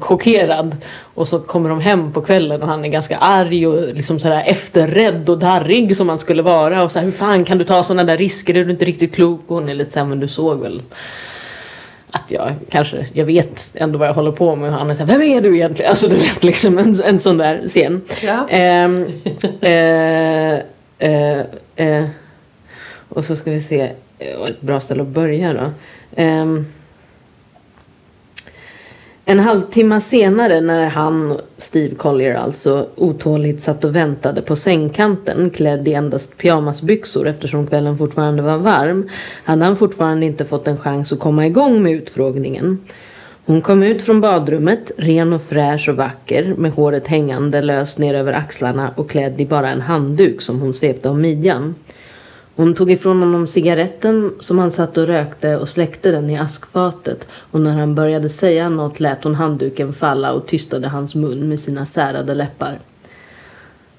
chockerad. Och så kommer de hem på kvällen och han är ganska arg och liksom sådär efterrädd och darrig som han skulle vara. Och så här, hur fan kan du ta sådana där risker? Är du inte riktigt klok? Och hon är lite såhär, men du såg väl att jag kanske, jag vet ändå vad jag håller på med. Och han är såhär, vem är du egentligen? Alltså du vet liksom en, en sån där scen. Ja. Eh, eh, eh, eh, och så ska vi se, ett bra ställe att börja då. Um, en halvtimme senare när han, Steve Collier alltså, otåligt satt och väntade på sängkanten klädd i endast pyjamasbyxor eftersom kvällen fortfarande var varm hade han fortfarande inte fått en chans att komma igång med utfrågningen. Hon kom ut från badrummet, ren och fräsch och vacker med håret hängande löst ner över axlarna och klädd i bara en handduk som hon svepte om midjan. Hon tog ifrån honom cigaretten som han satt och rökte och släckte den i askfatet och när han började säga något lät hon handduken falla och tystade hans mun med sina särade läppar.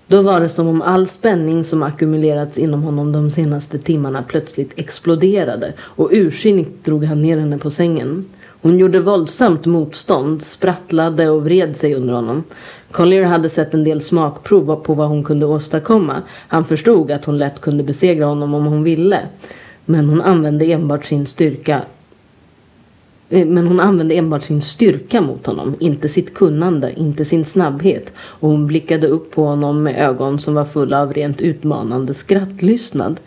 Då var det som om all spänning som ackumulerats inom honom de senaste timmarna plötsligt exploderade och ursinnigt drog han ner henne på sängen. Hon gjorde våldsamt motstånd, sprattlade och vred sig under honom. Collier hade sett en del smakprov på vad hon kunde åstadkomma. Han förstod att hon lätt kunde besegra honom om hon ville. Men hon använde enbart sin styrka eh, men hon använde enbart sin styrka mot honom, inte sitt kunnande, inte sin snabbhet. Och hon blickade upp på honom med ögon som var fulla av rent utmanande skrattlystnad.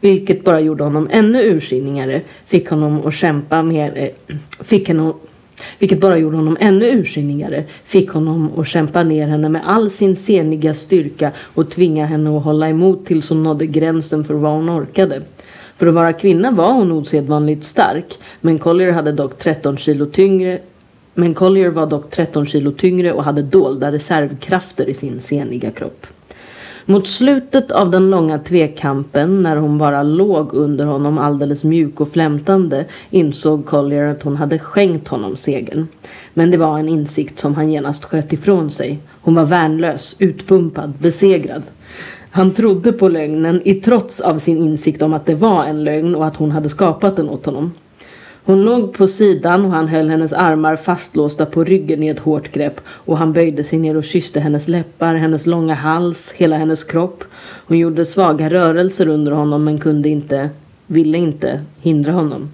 Vilket bara gjorde honom ännu ursinnigare, fick honom att kämpa mer, eh, fick henne vilket bara gjorde honom ännu ursinnigare, fick honom att kämpa ner henne med all sin seniga styrka och tvinga henne att hålla emot tills hon nådde gränsen för vad hon orkade. För att vara kvinna var hon osedvanligt stark, men Collier hade dock 13 kilo tyngre men Collier var dock 13 kilo tyngre och hade dolda reservkrafter i sin seniga kropp. Mot slutet av den långa tvekampen när hon bara låg under honom alldeles mjuk och flämtande insåg Collier att hon hade skänkt honom segern. Men det var en insikt som han genast sköt ifrån sig. Hon var värnlös, utpumpad, besegrad. Han trodde på lögnen i trots av sin insikt om att det var en lögn och att hon hade skapat den åt honom. Hon låg på sidan och han höll hennes armar fastlåsta på ryggen i ett hårt grepp och han böjde sig ner och kysste hennes läppar, hennes långa hals, hela hennes kropp. Hon gjorde svaga rörelser under honom men kunde inte, ville inte hindra honom.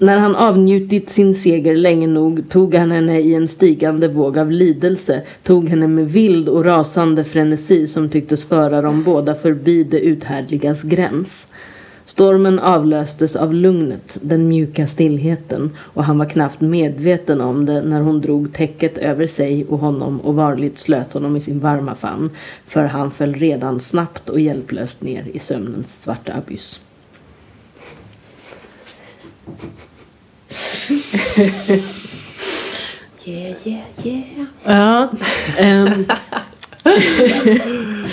När han avnjutit sin seger länge nog tog han henne i en stigande våg av lidelse, tog henne med vild och rasande frenesi som tycktes föra dem båda förbi det uthärdligas gräns. Stormen avlöstes av lugnet, den mjuka stillheten och han var knappt medveten om det när hon drog täcket över sig och honom och varligt slöt honom i sin varma famn för han föll redan snabbt och hjälplöst ner i sömnens svarta abyss. Yeah, yeah, yeah. Ja. ehm,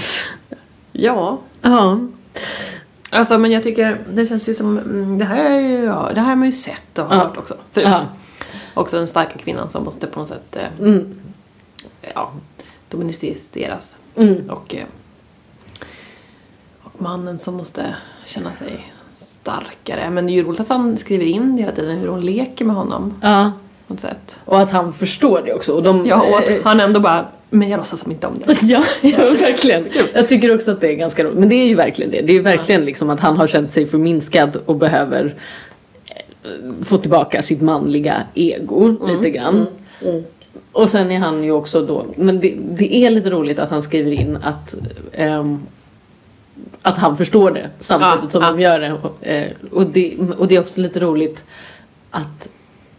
Ja. ja. Alltså men jag tycker det känns ju som, mm, det här, är ju, ja, det här har man ju sett och hört också förut. Också den starka kvinnan som måste på något sätt eh, Mm. ja, domesticeras. Mm. Och, eh, och mannen som måste känna sig starkare. Men det är ju roligt att han skriver in hela tiden hur hon leker med honom ja. på något sätt. Och att han förstår det också. Och de, Ja, och eh, att han ändå bara, men jag låtsas som inte om det. Ja, ja verkligen. Jag tycker också att det är ganska roligt. Men det är ju verkligen det. Det är ju verkligen liksom att han har känt sig förminskad och behöver eh, få tillbaka sitt manliga ego lite grann. Och sen är han ju också då, men det, det är lite roligt att han skriver in att ehm, att han förstår det samtidigt Ja, som ja. de gör det. Och, eh, och det. Och det är också lite roligt att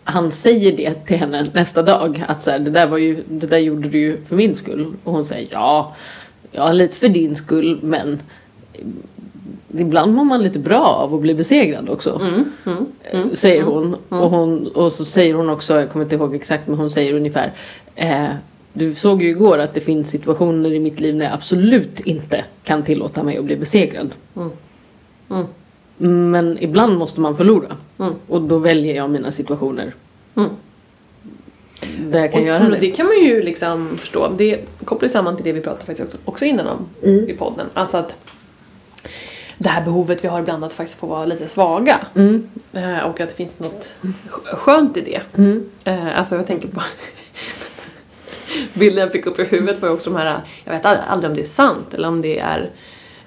han säger det till henne nästa dag. Att så här, det, där var ju, det där gjorde du ju för min skull. Och hon säger ja, ja lite för din skull men ibland mår man lite bra av att bli besegrad också. Mm, mm, eh, Säger hon. Och, hon. och så säger hon också, jag kommer inte ihåg exakt men hon säger ungefär eh, du såg ju igår att det finns situationer i mitt liv när jag absolut inte kan tillåta mig att bli besegrad. Men ibland måste man förlora. Mm. Och då väljer jag mina situationer Mm. där jag kan och, göra och det. det kan man ju liksom förstå. Det kopplar ju samman till det vi pratade faktiskt också, också innan om Mm. i podden. Alltså att det här behovet vi har ibland att faktiskt få vara lite svaga. Mm. Eh, och att det finns något sk- skönt i det. Mm. Eh, alltså jag tänker på bilden jag fick upp i huvudet var ju också de här, jag vet aldrig om det är sant eller om det är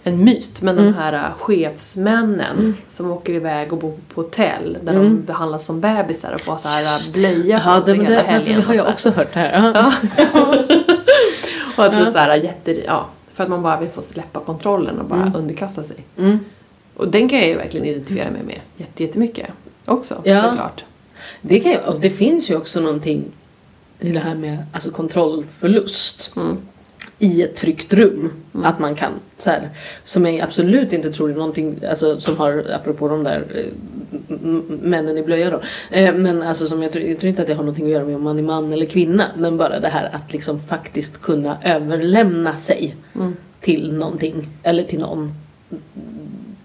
en myt, men Mm. de här uh, chefsmännen som åker iväg och bor på hotell där de Mm. behandlas som bebisar och får så här uh, blöja Ja, på sig det, hela det, helgen. det har jag också hört det här. Ja. Ja. och att det är Ja. så här jätte, ja, för att man bara vill få släppa kontrollen och bara Mm. underkasta sig. Mm. Och den kan jag ju verkligen identifiera mig med jätte, jättemycket också Ja. såklart. Det, kan, ju- och det finns ju också någonting i det här med alltså kontrollförlust Mm. I ett tryggt rum. Att man kan så här, som jag absolut inte tror är någonting alltså, som har, apropå de där eh, männen i blöja då. Eh, men alltså som jag, tror, jag tror inte att det har någonting att göra med om man är man eller kvinna. Men bara det här att liksom faktiskt kunna överlämna sig Mm. till någonting eller till någon.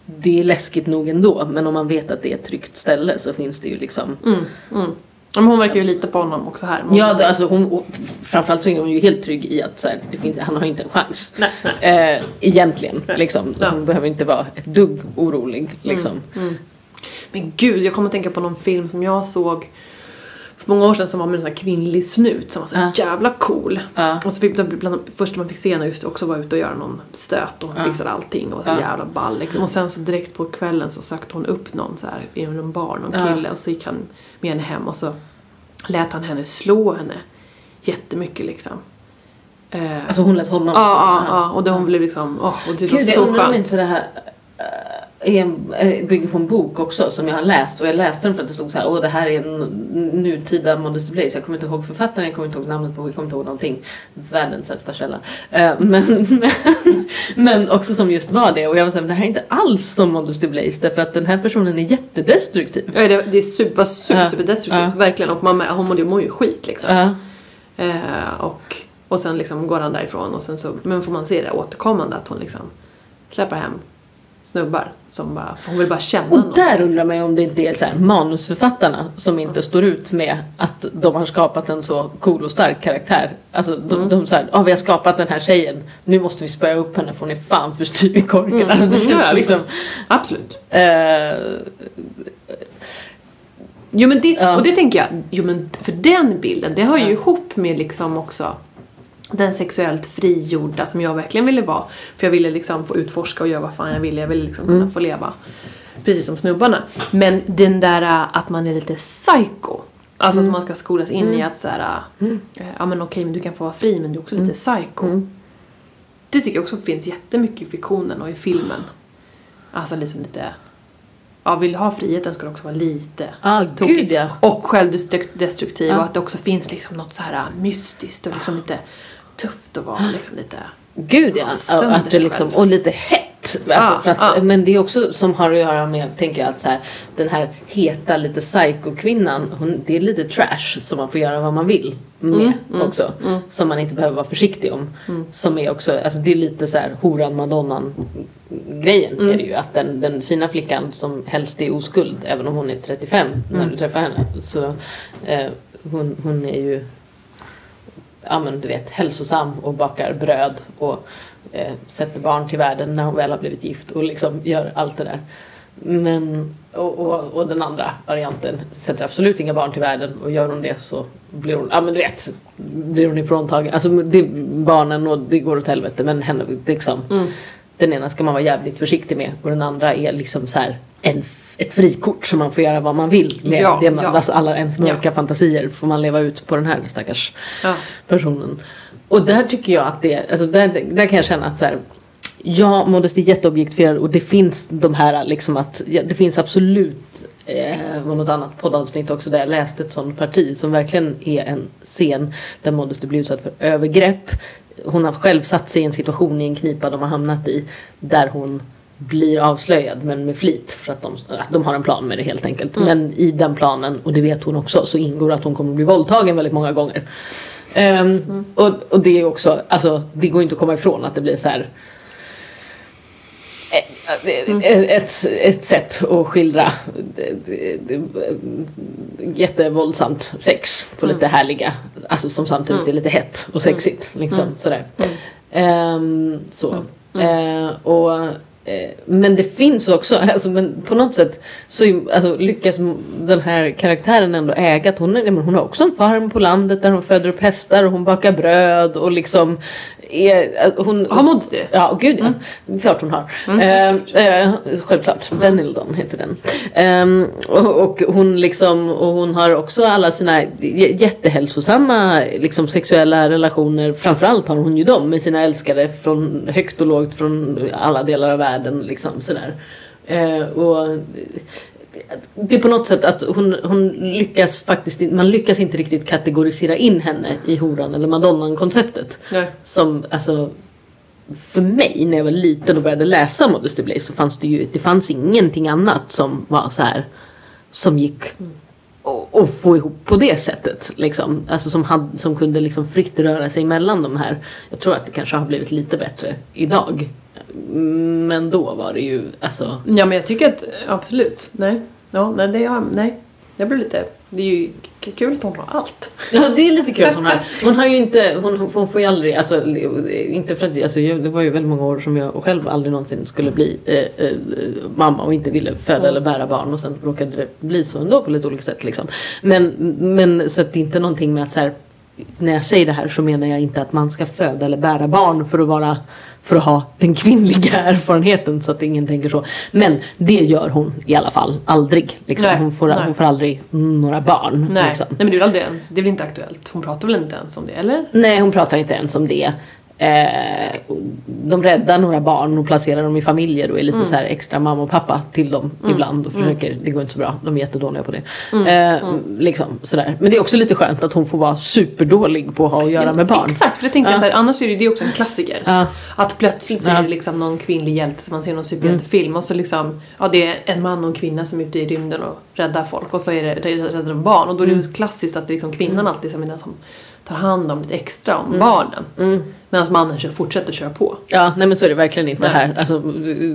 Det är läskigt nog ändå men om man vet att det är ett tryggt ställe så finns det ju liksom Mm. Mm. Men hon verkar ju lita på honom också här. Ja, det, alltså hon, framförallt så är hon ju helt trygg i att så här, det finns, han har inte en chans. Nej, nej. Eh, egentligen, liksom. Ja. Hon behöver inte vara ett dugg orolig. Liksom. Mm. Men gud, jag kommer att tänka på någon film som jag såg för många år sedan som var med en sån här kvinnlig snut som var så Ja. jävla cool. Ja. Och så fick det bland de första man fick se henne just också var ute och göra någon stöt och hon Ja. fixade allting och var så Ja. jävla ball. liksom. Och sen så direkt på kvällen så sökte hon upp någon så här i någon bar, någon kille och så gick han med henne hem och så lät han henne slå henne jättemycket liksom. Eh, Alltså hon lät honom Ja, ja, ja. Och då hon blev liksom, åh, och det var Gud, jag så undrar om skönt. inte det här är äh, bygger på en bok också som jag har läst och jag läste den för att det stod så här åh det här är en nutida Modesty Blaze. Jag kommer inte ihåg författaren, jag kommer inte ihåg namnet på jag kommer inte ihåg någonting. Världens sämsta källa. Eh, men, men, men också som just var det och jag var såhär det här är inte alls som Modesty Blaze därför att den här personen är jättedestruktiv. Ja, det, det är super, super, super destruktivt, Ja. verkligen. Och man, hon mår ju- skit liksom. Ja. Eh, och, och sen liksom går han därifrån och sen så, men får man se det återkommande att hon liksom släpper hem snubbar som bara, hon vill bara känna Och någon. där undrar man ju om det inte är så här manusförfattarna som inte står ut med att de har skapat en så cool och stark karaktär. Alltså de, Mm. de säger, ja vi har skapat den här tjejen, nu måste vi spöa upp henne för hon är fan för styv i korken. Mm. Alltså det känns Ja, liksom... Absolut. Eh, Jo men det, Ja. och det tänker jag, jo men för den bilden, det hör ju Ja. ihop med liksom också den sexuellt frigjorda som jag verkligen ville vara. För jag ville liksom få utforska och göra vad fan jag ville. Jag ville liksom kunna få leva precis som snubbarna. Men den där äh, att man är lite psycho. Alltså som man ska skolas in i att såhär, äh, ja men okej men du kan få vara fri men du är också lite psycho. Det tycker jag också finns jättemycket i fiktionen och i filmen. Alltså liksom lite, ja vill du ha friheten ska du också vara lite Ah, tokig. gud ja. Och självdestruktiv Ja. och att det också finns liksom något så här mystiskt och liksom lite tufft att vara liksom lite Gud ja. Att det liksom, och lite hett. Alltså, för att, ja. Men det är också som har att göra med, tänker jag, att så här, den här heta lite psycho-kvinnan, hon, det är lite trash som man får göra vad man vill med också. Som man inte behöver vara försiktig om. Som är också, alltså det är lite så här horan madonnan grejen är det ju. Att den, den fina flickan som helst är oskuld, även om hon är 35 när du träffar henne. Så eh, hon, hon är ju ja men du vet hälsosam och bakar bröd och eh, sätter barn till världen när hon väl har blivit gift och liksom gör allt det där. Men, och, och, och den andra varianten sätter absolut inga barn till världen och gör hon det så blir hon, ja men du vet, blir hon ifråntagen. Alltså det, barnen och det går åt helvete men henne liksom. Den ena ska man vara jävligt försiktig med och den andra är liksom så här en, ett frikort som man får göra vad man vill med. Ja, det man, ja. Alltså alla ens mörka Ja. fantasier får man leva ut på den här stackars personen. Och där tycker jag att det, alltså där, där kan jag känna att så här, ja, Modest är jätteobjektifierad och det finns de här liksom att, det finns absolut eh, var något annat poddavsnitt också där jag läste ett sånt parti som verkligen är en scen där Modesty blir utsatt för övergrepp. Hon har själv satt sig i en situation i en knipa de har hamnat i där hon blir avslöjad men med flit för att de, att de har en plan med det helt enkelt. Men i den planen, och det vet hon också, så ingår att hon kommer bli våldtagen väldigt många gånger. Ehm, och, och det är också, alltså det går inte att komma ifrån att det blir så här eh, ett, ett sätt att skildra jättevåldsamt sex på lite härliga, alltså som samtidigt är lite hett och sexigt. Liksom, sådär. Ehm, så. Eh, och, eh, men det finns också, alltså, men på något sätt så alltså, lyckas den här karaktären ändå äga att hon, men hon har också en farm på landet där hon föder upp hästar och hon bakar bröd och liksom är, eh, hon, Har Modesty det? Ja, gud ja. Det är klart hon har. Mm, Eh, eh, självklart. Benildon heter den. Ehm, och, och hon liksom, och hon har också alla sina jättehälsosamma liksom, sexuella relationer. Framförallt har hon ju dem med sina älskare från högt och lågt från alla delar av världen. Liksom, sådär. Eh, och det är på något sätt att hon, hon lyckas faktiskt man lyckas inte riktigt kategorisera in henne i horan eller madonnan konceptet. Nej. Som alltså för mig när jag var liten och började läsa Modesty Blaze så fanns det ju det fanns ingenting annat som var så här som gick och, och få ihop på det sättet. Liksom. Alltså som, hade, som kunde liksom fritt röra sig mellan de här. Jag tror att det kanske har blivit lite bättre idag. Men då var det ju alltså Ja men jag tycker att absolut. Nej. Ja, nej, det har, nej. Jag blir lite, det är ju kul att hon har allt. Ja det är lite kul att hon har. Hon har ju inte, hon, hon får ju aldrig, alltså inte för att, alltså jag, det var ju väldigt många år som jag själv aldrig någonsin skulle bli eh, eh, mamma och inte ville föda eller bära barn och sen råkade det bli så ändå på lite olika sätt liksom. Men, men så att det är inte någonting med att så här, när jag säger det här så menar jag inte att man ska föda eller bära barn för att vara för att ha den kvinnliga erfarenheten så att ingen tänker så. Men det gör hon i alla fall aldrig. Liksom. Nej, hon, får, nej. hon får aldrig några barn. Nej. Liksom. nej men det är väl aldrig ens, det är väl inte aktuellt. Hon pratar väl inte ens om det, eller? Nej, hon pratar inte ens om det. Eh, de räddar några barn och placerar dem i familjer och är lite så här extra mamma och pappa till dem ibland och försöker, det går inte så bra, de är jättedåliga på det. Eh, Liksom sådär. Men det är också lite skönt att hon får vara superdålig på att ha att göra med barn. Exakt, för det tänkte jag Ja. så här, annars är det, det är också en klassiker. Ja. Att plötsligt så Ja. är det liksom någon kvinnlig hjälte som man ser någon superhjältefilm och så liksom, ja det är en man och en kvinna som är ute i rymden och räddar folk och så är det, räddar de barn och då är det klassiskt att det är liksom kvinnan alltid som är den som tar hand om lite extra om barnen. Mm. Medan mannen fortsätter köra på. Ja, nej men så är det verkligen inte Nej. här. Alltså,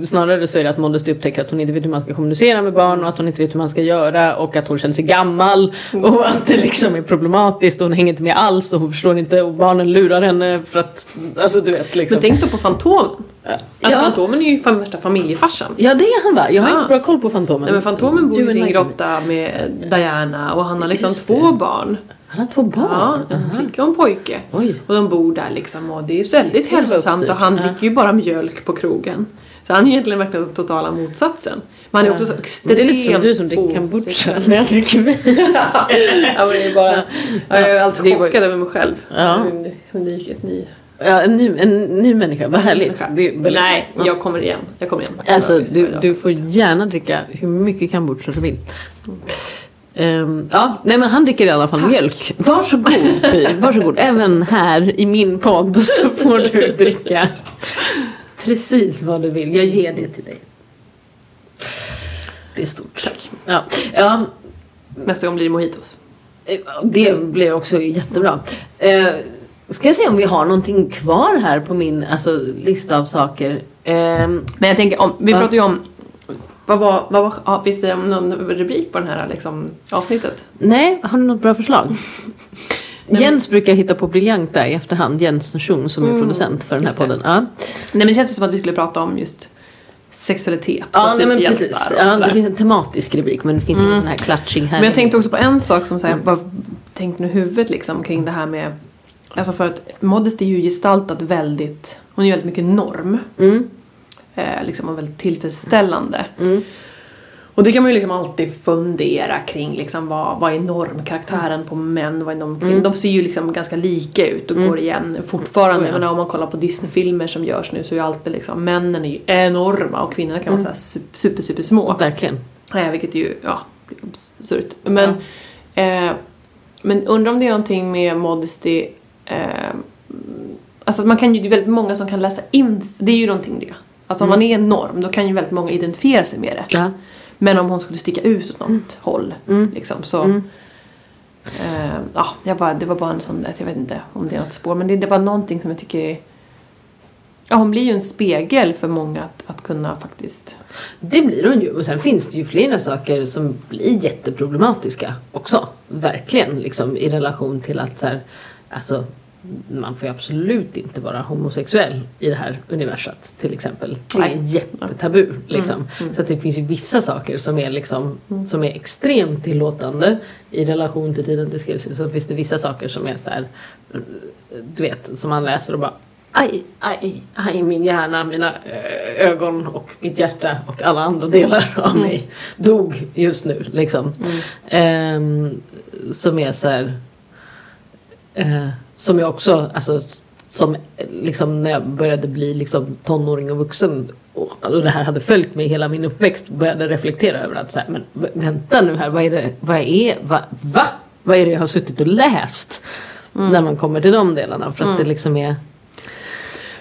snarare så är det att Modesty upptäcker att hon inte vet hur man ska kommunicera med barn och att hon inte vet hur man ska göra och att hon känner sig gammal och att det liksom är problematiskt och hon hänger inte med alls och hon förstår inte och barnen lurar henne för att, alltså du vet liksom. Men tänk då på Fantomen. Alltså ja. Fantomen är ju fan värsta familjefarsan. ja, det är han va? Jag har Ja. inte så bra koll på Fantomen. Nej men Fantomen bor i sin grotta med Diana och han har liksom Just två det. barn. Han har två Ja, barn? en Aha. flicka och en pojke. Oj. Och de bor där liksom och det är väldigt Det var hälsosamt och uppstyrt. han Ja. dricker ju bara mjölk på krogen. Så han är egentligen verkligen den totala motsatsen. Men han är också så extremt Det är lite som du som dricker kombucha när jag dricker vin. ja, men det är bara, jag är alltid Det chockad över mig själv. Ja. En, unik, ett ny. Ja, en ny, en ny människa, vad härligt. Är väldigt- Nej, Ja. jag kommer igen. Jag kommer igen. Alltså du, du får gärna dricka hur mycket kombucha du vill. Ehm, ja, nej men han dricker i alla fall mjölk. Varsågod Py, varsågod. Även här i min podd så får du dricka precis vad du vill. Jag ger det till dig. Det är stort. Tack. Ja, ja Nästa gång blir det mojitos. eh, det blir också jättebra. Eh, ska jag se om vi har någonting kvar här på min alltså, lista av saker. Ehm, Men jag tänker, om, vi pratar ju om vad var, vad var, ja, finns det någon rubrik på den här liksom, avsnittet? Nej, har du något bra förslag? men- Jens brukar hitta på briljanta i efterhand. Jens Schung som är producent för den här det. podden. Ja, Nej men det känns som att vi skulle prata om just sexualitet ja och nej, men superhjältar precis. Ja, det finns en tematisk rubrik men det finns ingen sån här klatsching här. Men jag tänkte också på en sak som såhär, Mm. bara tänkte nu huvudet liksom kring det här med Alltså för att Modesty är ju gestaltat väldigt, hon är ju väldigt mycket norm. Mm, Eh, liksom och väldigt tillfredsställande. mm, Och det kan man ju liksom alltid fundera kring liksom vad, vad är normkaraktären på män, vad är norm Mm. De ser ju liksom ganska lika ut och går igen fortfarande. Oh, ja. Jag menar, om man kollar på Disney-filmer som görs nu så är ju alltid liksom männen är ju enorma och kvinnorna kan vara Mm. så här su- super super små. verkligen. Eh, vilket ju, ja, absurt. Men, eh, men undrar om det är någonting med modesty eh, Alltså man kan ju, det är väldigt många som kan läsa in, det är ju någonting det. Alltså om man är en norm då kan ju väldigt många identifiera sig med det. Ja. Men om hon skulle sticka ut åt något håll Mm. liksom så Mm. eh, Ja, jag bara, det var bara en sån där, jag vet inte om det är något spår men det, det var någonting som jag tycker är Ja, hon blir ju en spegel för många att, att kunna faktiskt Det blir hon ju. Och sen finns det ju flera saker som blir jätteproblematiska också. Verkligen liksom i relation till att så här, alltså man får ju absolut inte vara homosexuell i det här universat till exempel. Det är jättetabu liksom. Så att det finns ju vissa saker som är liksom som är extremt tillåtande i relation till tiden det skrevs. Så finns det vissa saker som är så här, eh, du vet, som man läser och bara Aj, aj, aj, min hjärna, mina eh, ögon och mitt hjärta och alla andra delar av mig dog just nu liksom. Ehm, som är så här, eh, som jag också, alltså som liksom när jag började bli liksom tonåring och vuxen och, och det här hade följt mig hela min uppväxt började reflektera över att så här, men vänta nu här, vad är det, vad är, va, va? Vad är det jag har suttit och läst? När man kommer till de delarna för att det liksom är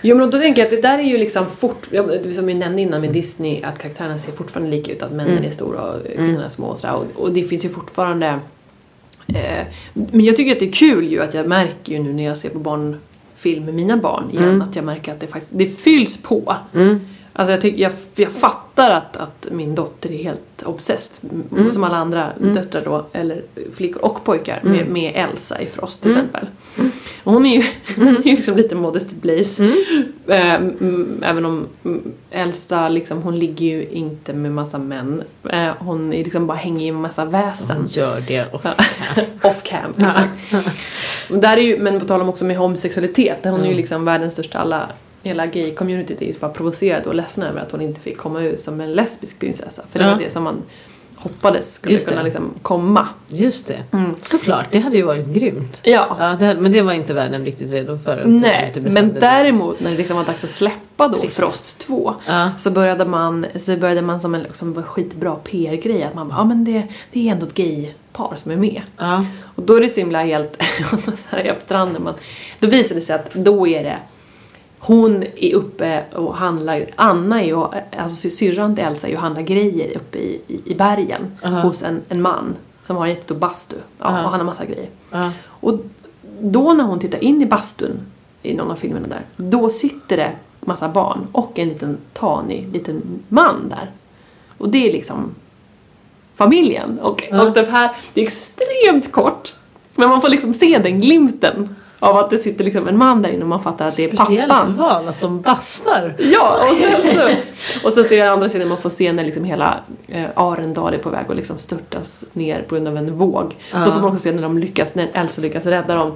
Jo men då tänker jag att det där är ju liksom fort, som vi nämnde innan med Disney, att karaktärerna ser fortfarande lika ut, att männen Mm. är stora och kvinnorna är små och sådär. Och, och det finns ju fortfarande eh, Men jag tycker att det är kul ju att jag märker ju nu när jag ser på barnfilm med mina barn igen, Mm. att jag märker att det faktiskt, det fylls på. mm, Alltså jag, tycker, jag, jag fattar att, att min dotter är helt obsessed, Mm. som alla andra Mm. döttrar då, eller flickor och pojkar, Mm. med, med Elsa i Frost till Mm. exempel. Och hon är ju, hon är ju liksom lite modesty. Mm. Eh, mm, även om mm, Elsa liksom, hon ligger ju inte med massa män. Eh, hon är liksom bara hänger i massa väsen. Hon gör det och Ja. Off cam. Exakt. Där är ju, men på tal om också med homosexualitet, hon är ju Mm. liksom världens största alla Hela gay-communityt är ju bara provocerade och ledsna över att hon inte fick komma ut som en lesbisk prinsessa. För det Ja. var det som man hoppades skulle Just det. kunna liksom komma. Just det. Mm. Såklart, det hade ju varit grymt. Ja. Ja, det hade, men det var inte världen riktigt redo för. Nej, men däremot när det liksom var dags att släppa då Trist. Frost 2 Ja. så började man, så började man som en liksom, skitbra PR-grej att man bara, ja men det, det är ändå ett gay-par som är med. Ja. Och då är det så himla helt, så här i efterhand när man, då visar det sig att då är det hon är uppe och handlar, Anna är ju, alltså syrran till Elsa är ju och handlar grejer uppe i, i, i bergen Aha. hos en, en man som har en jättestor bastu ja, Aha. och han har massa grejer. Ja. Och då när hon tittar in i bastun i någon av filmerna där, då sitter det massa barn och en liten tanig liten man där. Och det är liksom familjen. Och, och det här, det är extremt kort. Men man får liksom se den glimten av att det sitter liksom en man där inne och man fattar att det är Speciellt pappan. val att de bastar. Ja, och sen så, och så ser jag andra sidan man får se när liksom hela eh, Arendal är på väg att liksom störtas ner på grund av en våg. Ja. Då får man också se när de lyckas, när Elsa lyckas rädda dem.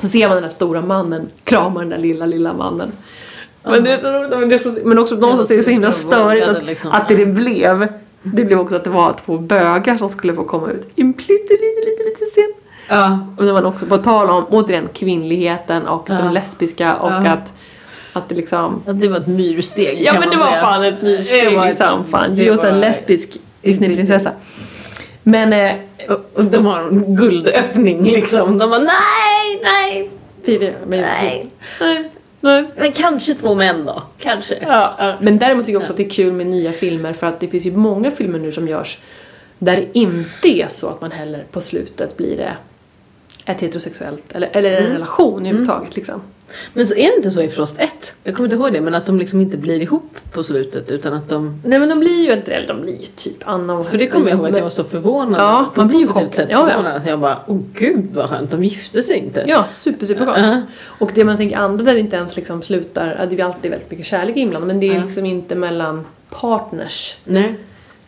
Så ser man den där stora mannen krama den där lilla, lilla mannen. Men det är så roligt, men, det är så, men också någonstans är det så himla störigt att, liksom. att det det blev, det blev också att det var två bögar som skulle få komma ut i en pytteliten, liten, liten scen. Ja. Och när man också på tal om, återigen, kvinnligheten och Ja. de lesbiska och Ja. att, att det liksom Att det var ett myrsteg Ja men det var säga. fan ett Det myrsteg var ett- liksom. Fan. det oss en var- lesbisk Disneyprinsessa. Men eh, Och- Och de har en guldöppning liksom. De bara nej, nej, Vivi, men, nej. nej, nej. Men kanske två män då. Kanske. Ja. Men däremot tycker jag också att det är kul med nya filmer för att det finns ju många filmer nu som görs där det inte är så att man heller på slutet blir det ett heterosexuellt eller, eller en Mm. relation överhuvudtaget liksom. Men så är det inte så i Frost 1? Jag kommer inte ihåg det, men att de liksom inte blir ihop på slutet utan att de... Nej men de blir ju inte eller de blir ju typ Anna och För det kommer jag ihåg att jag var så förvånad. Ja, man blir ju chockad. Ja, ja. jag bara, åh gud vad skönt, de gifte sig inte. Ja, super super gott. Ja. Och det man tänker andra där det inte ens liksom slutar, det är ju alltid väldigt mycket kärlek inblandad men det är Ja. liksom inte mellan partners. Nej.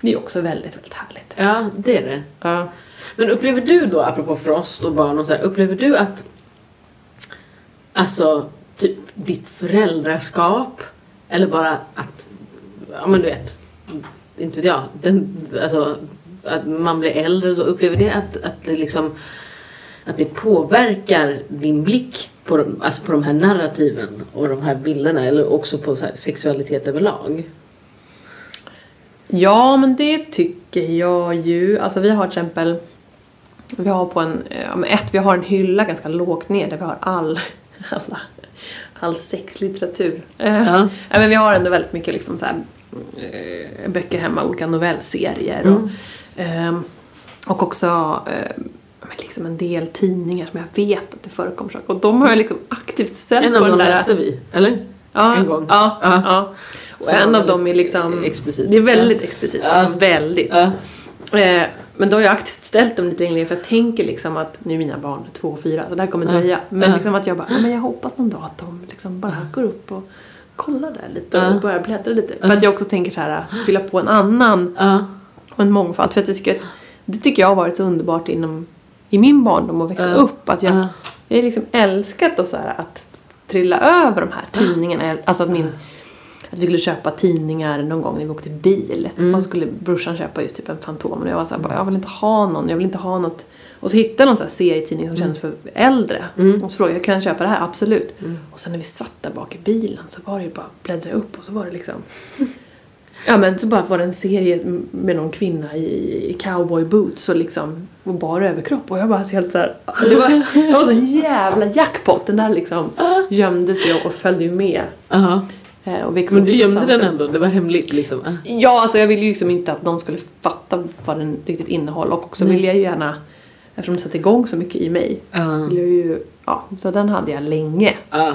Det är också väldigt, väldigt härligt. Ja, det är det. Ja. Men upplever du då, apropå Frost och barn och så här, upplever du att alltså typ ditt föräldraskap eller bara att, ja men du vet, inte vet jag, den, alltså att man blir äldre och så, upplever det att, att det liksom att det påverkar din blick på, de- alltså på de här narrativen och de här bilderna eller också på så här sexualitet överlag? ja, men det tycker jag ju. Alltså vi har till exempel, vi har på en, ja, men ett, vi har en hylla ganska lågt ner där vi har all, alla, all sexlitteratur. Eh, Ja. Ja, men vi har ändå väldigt mycket liksom så här, eh, böcker hemma, olika novellserier. Mm. Och, ehm, och också eh, men liksom en del tidningar som jag vet att det förekommer saker. Och de har jag liksom aktivt ställt En på av den dem där. läste vi, eller? ja, en gång. Ja, Ja. ja. Och Så en av dem är liksom... explicit. Det är väldigt explicit. Ja. Alltså väldigt. Ja. Eh, men då har jag aktivt ställt dem lite längre för jag tänker liksom att nu är mina barn två och fyra så det här kommer Ja. dröja. Men liksom att jag bara, ja, men jag hoppas någon dag att de liksom bara går upp och kollar där lite och börjar bläddra lite. För att jag också tänker så här, fylla på en annan och en mångfald. För att jag tycker att det tycker jag har varit så underbart inom i min barndom att växa upp. Att jag, Ja. jag har liksom älskat att, så här, att trilla över de här tidningarna. Alltså att min att vi skulle köpa tidningar någon gång när vi åkte bil. Mm. Och så skulle brorsan köpa just typ en Fantomen och jag var såhär bara, jag vill inte ha någon, jag vill inte ha något. Och så hittade jag någon sån här serietidning som kändes för äldre. Mm. Och så frågade jag, kan jag köpa det här? Absolut. Mm. Och sen när vi satt där bak i bilen så var det ju bara bläddra upp och så var det liksom Ja men så bara var det en serie med någon kvinna i, cowboy boots och liksom och bara överkropp och jag bara så helt såhär Det var, det var så jävla jackpot, den där liksom gömdes ju och följde ju med. Och växte Men du gömde den ändå, det var hemligt liksom? Ah. Ja, alltså jag ville ju liksom inte att någon skulle fatta vad den riktigt innehåller och också Nej. ville jag ju gärna Eftersom det satte igång så mycket i mig Ja. ville jag ju, ja, så den hade jag länge. Ja.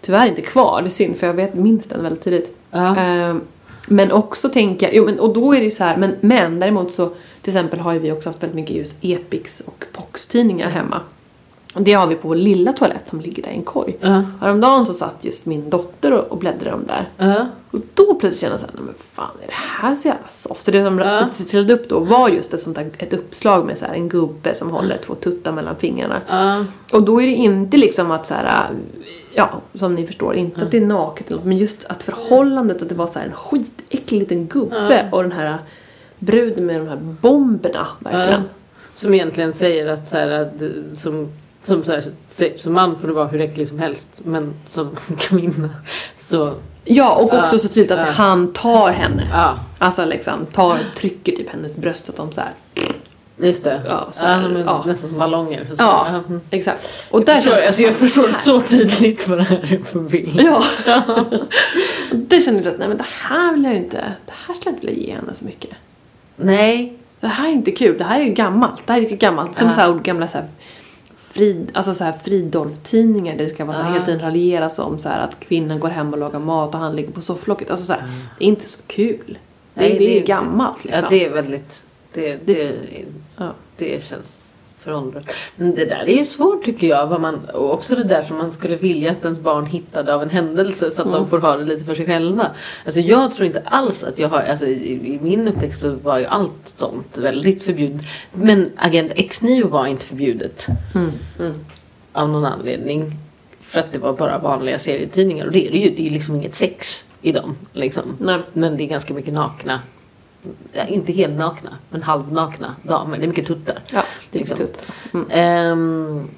Tyvärr inte kvar, det är synd för jag vet, minns den väldigt tydligt. Ehm, men också tänker jag, jo men och då är det ju så här, men, men däremot så till exempel har ju vi också haft väldigt mycket just Epics och Pox-tidningar hemma. Och det har vi på vår lilla toalett som ligger där i en korg. Ja. Häromdagen så satt just min dotter och, och bläddrade om där. Ja. Och då plötsligt kände jag såhär, men fan är det här så jävla soft? Och det som ja. trillade upp då var just ett sånt där, ett uppslag med så här en gubbe som håller två tuttar mellan fingrarna. Ja. Och då är det inte liksom att så här, ja som ni förstår, inte att det är naket eller något, men just att förhållandet att det var så här en skitäcklig liten gubbe och den här bruden med de här bomberna verkligen. Som egentligen säger att så här, att, som, som, så här, som man får du vara hur äcklig som helst men som kvinna så Ja, och också så tydligt att Ja. han tar henne. ja Alltså liksom tar, trycker typ hennes bröst så att de så här. just det. Ja, så här, men. Nästan som ballonger. Så, Ja. mm. Exakt. Och Jag, där förstår, känns alltså, jag förstår så tydligt vad det här är på bild. Ja. Det kände jag att nej men det här vill jag inte, det här skulle jag inte vilja ge henne så mycket. Nej. Det här är inte kul, det här är ju gammalt. Det här är riktigt gammalt. Som Ja. så här gamla så här Frid, alltså så här Fridolf-tidningar där det ska vara så här Ja. hela tiden raljeras om så här att kvinnan går hem och lagar mat och han ligger på sofflocket. Alltså så här, det är inte så kul. Det, Nej, det är det- ju gammalt liksom. Ja det är väldigt, det, det, Ja. det känns föråldrat. Men det där är ju svårt tycker jag. Vad man, och också det där som man skulle vilja att ens barn hittade av en händelse så att de får ha det lite för sig själva. Alltså jag tror inte alls att jag har, alltså i, i min uppväxt så var ju allt sånt väldigt förbjudet. Men Agent X9 var inte förbjudet. Mm. Av någon anledning. För att det var bara vanliga serietidningar och det är det ju. Det är liksom inget sex i dem. Liksom. Men det är ganska mycket nakna. Inte helt nakna, men halvnakna damer. Det är mycket tuttar. Ja, det är Liksom. liksom. Mm. Ehm,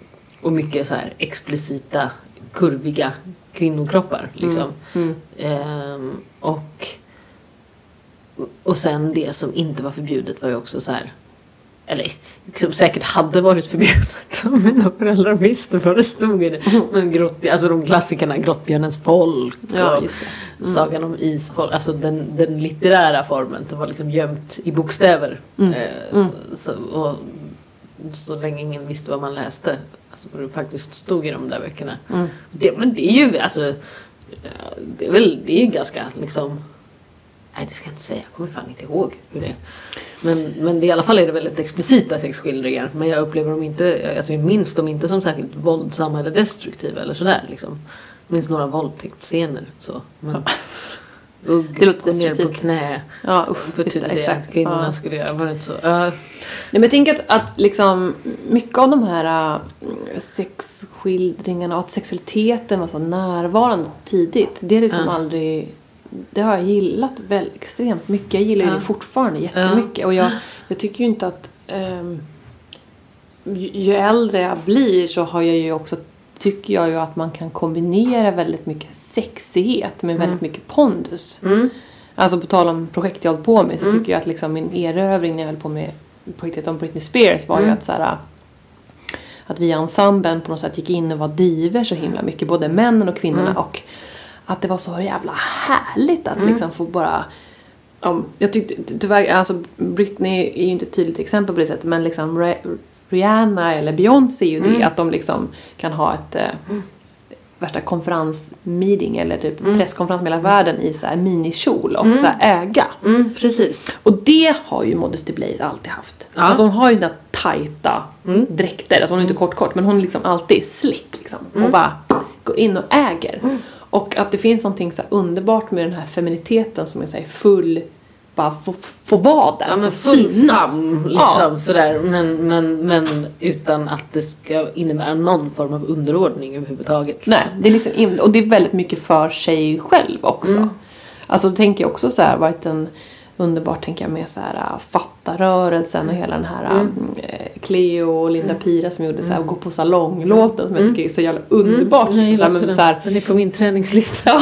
och mycket så här explicita, kurviga kvinnokroppar. Liksom. Mm. Ehm, och, och sen det som inte var förbjudet var ju också så här. Eller som säkert hade varit förbjudet om mina föräldrar visste vad det stod i det. Men grott, alltså de klassikerna, Grottbjörnens folk Ja, och det. Mm. Sagan om isfolk, alltså den, den litterära formen. Det var liksom gömt i bokstäver. Mm. Eh, Mm. Så, och, så länge ingen visste vad man läste. Alltså vad det faktiskt stod i de där böckerna. Mm. Det, men det är ju alltså. ja, Det är väl, det är ju ganska liksom. Nej det ska jag inte säga, jag kommer fan inte ihåg hur det är. Men, men i alla fall är det väldigt explicita sexskildringar. Men jag upplever dem inte, alltså jag minns dem inte som särskilt våldsamma eller destruktiva eller sådär liksom. Jag minns några våldtäktsscener så. Men, Ugg, Det låter gå ner på knä. Ja, usch, just Betyder det, det exakt. att kvinnorna Ja. skulle göra, var det inte så? Ja. Nej, men jag tänker att, att liksom, mycket av de här äh, sexskildringarna och att sexualiteten var så närvarande tidigt. Det är liksom Ja. aldrig... Det har jag gillat väldigt extremt mycket. Jag gillar ju Ja. det fortfarande jättemycket. Och jag, jag tycker ju inte att... ehm, ju, ju äldre jag blir så har jag ju också tycker jag ju att man kan kombinera väldigt mycket sexighet med väldigt mycket pondus. Mm. Alltså på tal om projekt jag hållit på med så Mm. tycker jag att liksom min erövring när jag höll på med projektet om Britney Spears var ju Mm. att så här, att vi i ensemblen på något sätt gick in och var diver så himla mycket, både männen och kvinnorna Mm. och att det var så jävla härligt att Mm. liksom få bara om, jag tyckte tyvärr, alltså Britney är ju inte ett tydligt exempel på det sättet men liksom Re- Rihanna eller Beyoncé är ju det Mm. att de liksom kan ha ett eh, värsta konferensmeeting eller typ Mm. presskonferens med hela världen i så här minikjol och Mm. så här äga. Mm, precis. Och det har ju Modesty Blaze alltid haft. Ja. Alltså hon har ju sina tajta Mm. dräkter, alltså hon är inte kort kort men hon är liksom alltid slick liksom. Mm. Och bara går in och äger. Och att det finns någonting så underbart med den här feminiteten som är så full, bara få, få vara där, Ja men synas. famn liksom Ja. sådär. Men, men, men utan att det ska innebära någon form av underordning överhuvudtaget. Nej, det är liksom och det är väldigt mycket för sig själv också. Mm. Alltså då tänker jag också så här, varit en underbart tänker jag med så här äh, fattarörelsen och hela den här Mm. äh, Cleo och Linda Pira som gjorde så här gå på salonglåten som jag tycker är så jävla underbart. Mm, jag så här, men så här, den är på min träningslista.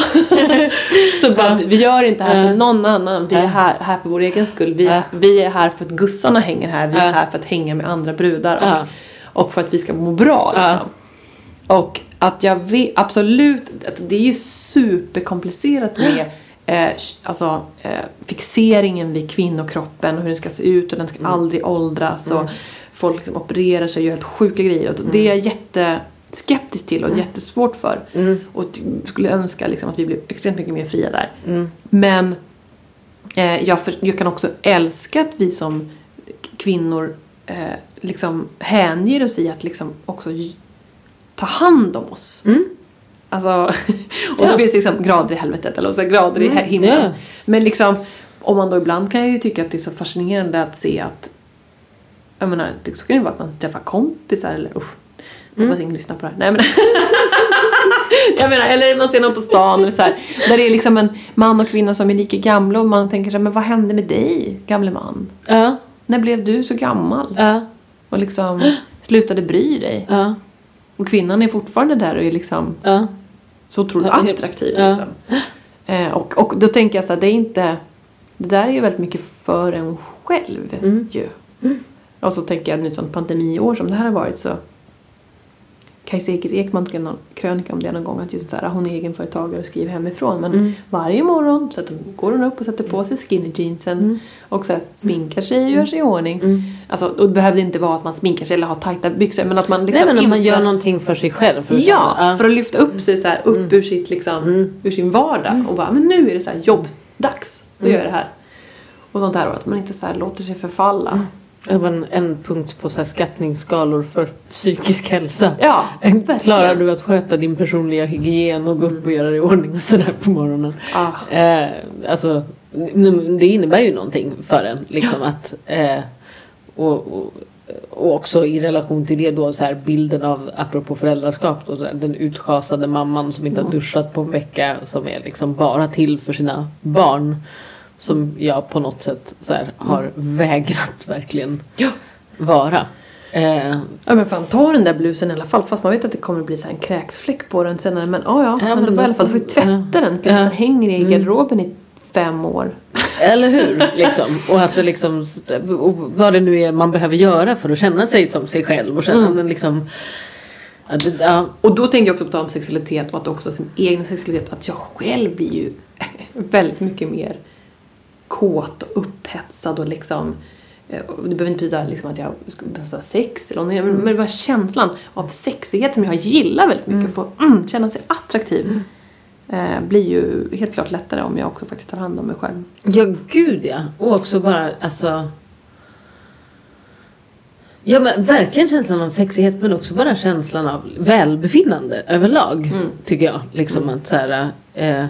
så bara, vi gör inte det här för någon annan. Vi är här, här för vår egen skull. Vi, vi är här för att gussarna hänger här. Vi är här för att hänga med andra brudar. Och, och för att vi ska må bra. Liksom. Och att jag vet, absolut, att det är ju superkomplicerat med eh, alltså, eh, fixeringen vid kvinnokroppen och hur den ska se ut och den ska Mm. aldrig åldras. Och folk liksom opererar sig och gör helt sjuka grejer. Och det är jag jätteskeptisk till och jättesvårt för. Mm. Och skulle önska liksom att vi blev extremt mycket mer fria där. Mm. Men eh, jag, för, jag kan också älska att vi som kvinnor eh, liksom hänger oss i att liksom också ta hand om oss. Mm. Alltså, och Ja. då finns det liksom grader i helvetet eller så grader i Mm, he- himlen. ja. Men liksom, om man då ibland kan jag ju tycka att det är så fascinerande att se att jag menar, det skulle ju vara att man träffar kompisar eller usch. Jag hoppas ingen lyssnar på det här. Nej men Jag menar, eller man ser någon på stan eller så här, där det är liksom en man och kvinna som är lika gamla och man tänker så här, men vad hände med dig gamle man? Ja. När blev du så gammal? Ja. Och liksom slutade bry dig? Ja. Och kvinnan är fortfarande där och är liksom Ja. Så otroligt Ja, attraktiv. ja. Liksom. Eh, och, och då tänker jag så här, det är inte... Det där är ju väldigt mycket för en själv Mm. ju. Och så tänker jag nu sånt pandemiår som det här har varit så Kajsa Ekis Ekman skrev någon krönika om det någon gång att just så här, hon är egenföretagare och skriver hemifrån men Mm. varje morgon sätter, går hon upp och sätter på sig skinny jeansen Mm. och så här, sminkar sig och gör sig i ordning. Mm. Alltså, och det behövde inte vara att man sminkar sig eller har tajta byxor men att man liksom Nej men om man gör någonting för sig själv. För att Ja, känna- för att lyfta upp sig så här, upp ur sitt liksom, Mm. ur sin vardag och bara, men nu är det så här jobbdags. Då Mm. gör jag det här. Och sånt där och att man inte så här låter sig förfalla. Det var en, en punkt på så skattningsskalor för psykisk hälsa. Ja, Klarar du att sköta din personliga hygien och gå upp och göra dig i ordning och sådär på morgonen? Ah. Eh, alltså, det innebär ju någonting för en. Liksom att, eh, och, och, och också i relation till det då så här bilden av, apropå föräldraskap, då, så här, den utschasade mamman som inte har duschat på en vecka som är liksom bara till för sina barn. Som jag på något sätt så här, har vägrat verkligen Ja. vara. Eh, Ja men fan ta den där blusen i alla fall fast man vet att det kommer bli så här en kräksfläck på den senare men ja ja, Ja, men, men då i alla fall du får då- tvätta ja. den till Ja. att den hänger i Mm. garderoben i fem år. Eller hur? Liksom. Och att det liksom, och vad det nu är man behöver göra för att känna sig som sig själv och känna Mm. men liksom ja, det, ja, Och då tänker jag också på tal om sexualitet och att också sin egen sexualitet att jag själv blir ju väldigt mycket mer kåt och upphetsad och liksom eh, det behöver inte betyda liksom att jag ska ha sex eller någonting, men- men bara känslan av sexighet som jag gillar väldigt mycket, få mm, känna sig attraktiv eh, blir ju helt klart lättare om jag också faktiskt tar hand om mig själv. ja gud ja. Och också bara alltså Ja men verkligen känslan av sexighet men också bara känslan av välbefinnande överlag. Mm. Tycker jag. Liksom att så här, eh,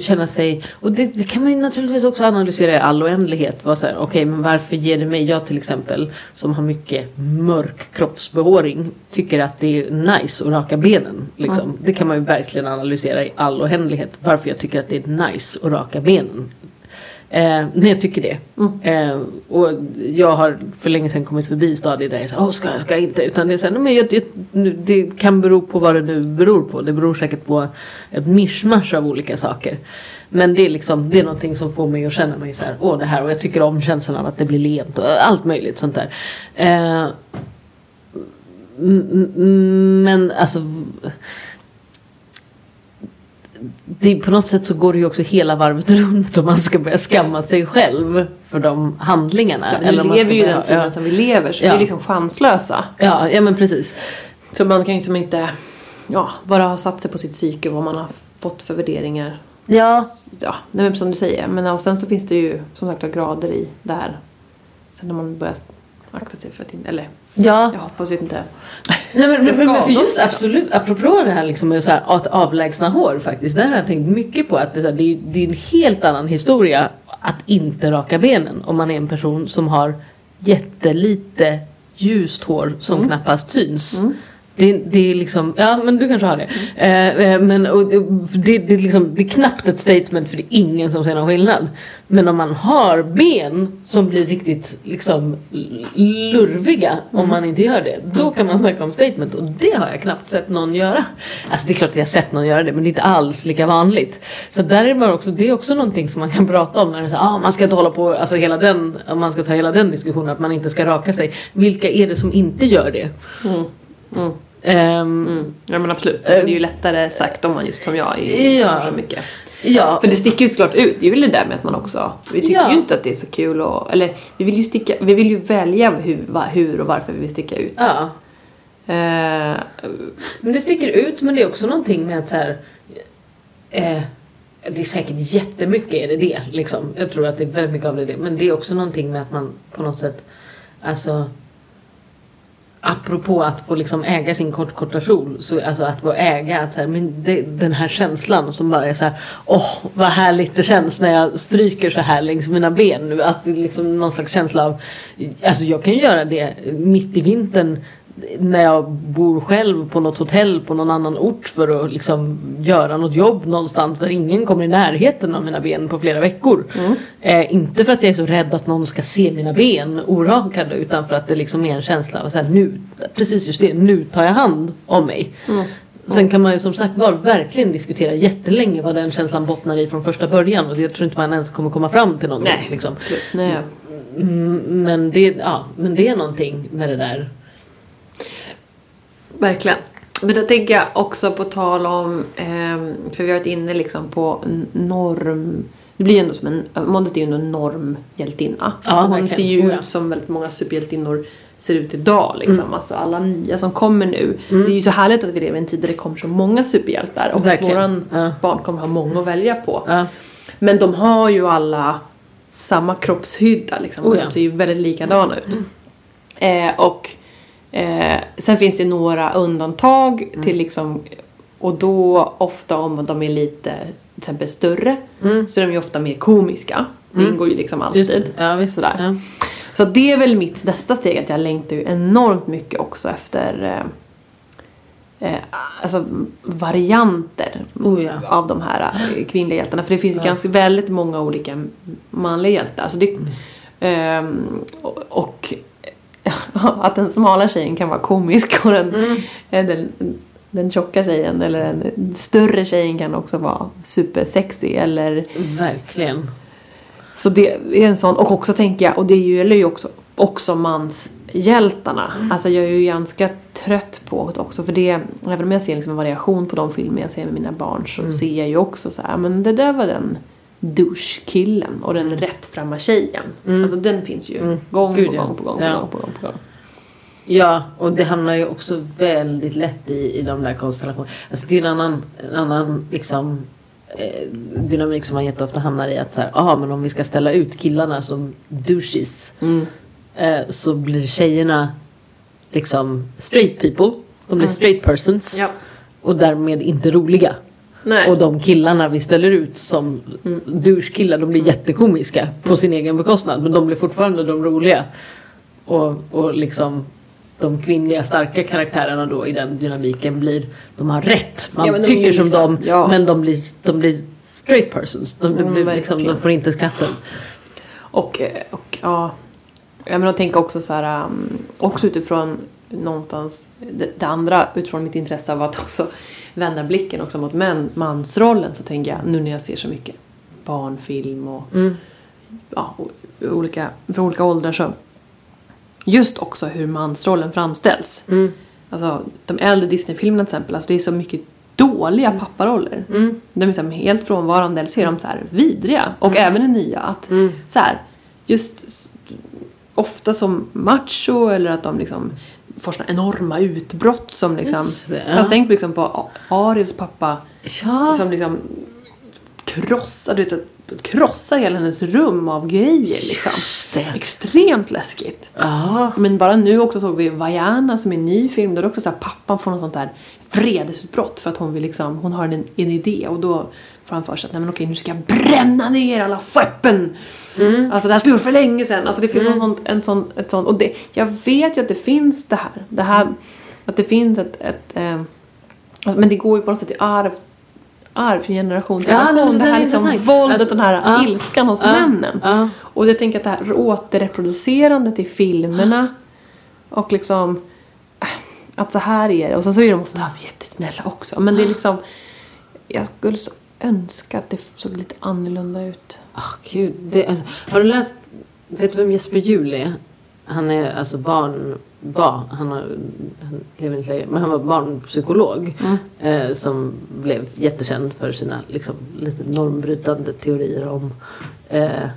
känna sig, och det, det kan man ju naturligtvis också analysera i all oändlighet. Okej men varför ger det mig, jag till exempel som har mycket mörk kroppsbehåring tycker att det är nice att raka benen. Liksom. Det kan man ju verkligen analysera i all oändlighet. Varför jag tycker att det är nice att raka benen. Eh, när jag tycker det. Eh, och jag har för länge sedan kommit förbi stadiet där jag säger, åh ska jag, ska jag inte? Utan det är så här, "Nej, men jag, jag, det kan bero på vad det nu beror på. Det beror säkert på ett mischmasch av olika saker. Men det är liksom, det är någonting som får mig att känna mig så här, åh det här och jag tycker om känslan av att det blir lent och allt möjligt sånt där. Eh, men alltså det, på något sätt så går det ju också hela varvet runt om man ska börja skamma sig själv för de handlingarna. Ja, Eller vi lever ju börja- den tiden ja. som vi lever så Ja. vi är liksom chanslösa. Ja, ja men precis. Så man kan ju liksom inte ja, bara ha satt sig på sitt psyke vad man har fått för värderingar. Ja, Ja, nej, men som du säger. Men och sen så finns det ju som sagt grader i det här. Sen när man börjar akta sig för att inte, eller ja. jag hoppas inte. Nej, men, men, men för just liksom. absolut, apropå det här liksom med så här, att avlägsna hår faktiskt. Där har jag tänkt mycket på att det, är så här, det, är, det är en helt annan historia att inte raka benen om man är en person som har jättelite ljust hår som Mm. knappast syns. Mm. Det, det är liksom, ja men du kanske har det. Eh, eh men och, det, det, är liksom, det är knappt ett statement för det är ingen som ser någon skillnad. Men om man har ben som blir riktigt liksom lurviga om man inte gör det. Då kan man snacka om statement och det har jag knappt sett någon göra. Alltså det är klart att jag har sett någon göra det men det är inte alls lika vanligt. Så där är det också, det är också någonting som man kan prata om när det är så ah, man ska inte hålla på, alltså hela den, man ska ta hela den diskussionen att man inte ska raka sig. Vilka är det som inte gör det? Mm. Mm. Ehm, Mm. Ja men absolut. Men det är ju lättare sagt om man just som jag är Ja. så mycket. Ja, För det sticker ju såklart ut. Det är väl det där med att man också. Vi tycker Ja. ju inte att det är så kul och, eller vi vill ju sticka, vi vill ju välja hur, va, hur och varför vi vill sticka ut. ja. Eh, Men det sticker ut men det är också någonting med att så här, eh, det är säkert jättemycket är det det liksom. Jag tror att det är väldigt mycket av det, det. Men det är också någonting med att man på något sätt, alltså Apropå att få liksom äga sin kortkorta kjol, så alltså att få äga att så här, men det, den här känslan som bara är så här, åh vad härligt det känns när jag stryker så här längs mina ben nu. Att det är liksom någon slags känsla av, alltså jag kan ju göra det mitt i vintern när jag bor själv på något hotell på någon annan ort för att liksom göra något jobb någonstans där ingen kommer i närheten av mina ben på flera veckor. Eh, inte för att jag är så rädd att någon ska se mina ben orakade utan för att det liksom är en känsla av att nu, precis just det, nu tar jag hand om mig. Sen kan man ju som sagt var verkligen diskutera jättelänge vad den känslan bottnar i från första början och jag tror inte man ens kommer komma fram till någonting. nej, Liksom. absolut. nej. Mm, Men, det, ja, men det är någonting med det där. Verkligen. Men då tänker jag också på tal om, ehm, för vi har varit inne liksom på norm. Det blir ju ändå som en, Måndet är ju en normhjältinna. Ja, Hon verkligen. ser ju Oh, ja. ut som väldigt många superhjältinnor ser ut idag. Liksom. Alltså alla nya som kommer nu. Mm. Det är ju så härligt att vi lever i en tid där det kommer så många superhjältar. Och att Verkligen. våran Ja. barn kommer ha många att välja på. Ja. Men de har ju alla samma kroppshydda liksom. Oh ja. De ser ju väldigt likadana ut. Eh, och eh, sen finns det några undantag Mm. till liksom och då ofta om de är lite till exempel större så är de ju ofta mer komiska. Det ingår ju liksom Mm. Alltid. Ja, visst. Sådär. Ja. Så det är väl mitt nästa steg att jag längtar ju enormt mycket också efter eh, eh, alltså varianter Oh ja. av de här eh, kvinnliga hjältarna. För det finns ju ganska väldigt många olika manliga hjältar. Så det, ehm, och, och att den smala tjejen kan vara komisk och den, Mm. eh, den, den tjocka tjejen eller den större tjejen kan också vara supersexy eller Verkligen. så det är en sån, och också tänker jag, och det gäller ju också, också manshjältarna. Alltså jag är ju ganska trött på det också för det, även om jag ser liksom en variation på de filmer jag ser med mina barn så ser jag ju också så här, men det där var den douche-killen och den rättframma tjejen. Alltså den finns ju gång Gud, på ja. gång på gång på Ja. gång på gång på gång. Ja, och det hamnar ju också väldigt lätt i, i de där konstellationerna. Alltså det är en annan, en annan liksom eh, dynamik som man jätteofta hamnar i att så här, aha, men om vi ska ställa ut killarna som douches eh, så blir tjejerna liksom straight people. De blir straight persons. Ja. Och därmed inte roliga. Nej. Och de killarna vi ställer ut som douche-killar de blir jättekomiska på sin egen bekostnad. Men de blir fortfarande de roliga. Och, och liksom de kvinnliga starka karaktärerna då i den dynamiken blir, de har rätt. Man Ja, tycker som liksom- dem ja. men de blir, de blir straight persons. De, de, Mm, blir liksom, de får inte skratten. Och, och ja, jag menar tänka också så här, um, också utifrån någonstans det, det andra utifrån mitt intresse av att också vända blicken också mot män, mansrollen så tänker jag nu när jag ser så mycket barnfilm och Mm. ja, o- olika, för olika åldrar så just också hur mansrollen framställs. Mm. Alltså de äldre Disney-filmerna till exempel, alltså det är så mycket dåliga papparoller. Mm. De är liksom helt frånvarande eller så är de så här vidriga. Och även den nya att Mm. så här, just ofta som macho eller att de liksom får såna enorma utbrott som liksom. Det, ja. Fast tänk liksom på A- Ariels pappa Ja. som liksom krossar, du vet, krossar hela hennes rum av grejer liksom. Extremt läskigt. Ja. Men bara nu också såg vi Vaiana som är en ny film. Där också så här, pappan får något sånt där vredesutbrott för att hon vill liksom, hon har en, en idé och då får han för sig att nej men okej nu ska jag bränna ner alla skeppen. Alltså det här gjort för länge sedan. Alltså det finns en sånt, en sån, ett sånt, och det, jag vet ju att det finns det här. Det här, att det finns ett, ett eh, alltså, men det går ju på något sätt i arv arv från generation till Ja, generation. det- det, det är här liksom våldet, Alltså, den här ja. ilskan hos Ja. männen. Ja. Och jag tänker att det här återreproducerandet i filmerna och liksom äh, att så här är det. Och sen så är de ofta jättesnälla också. Men det är liksom jag skulle så önska att det såg lite annorlunda ut. Ah, gud. Det, alltså, har du läst, vet du vem Jesper Juhl är? Han är alltså barn, var, han, har, han lever inte längre, men han var barnpsykolog. Eh, som blev jättekänd för sina liksom, lite normbrytande teorier om mm, eh,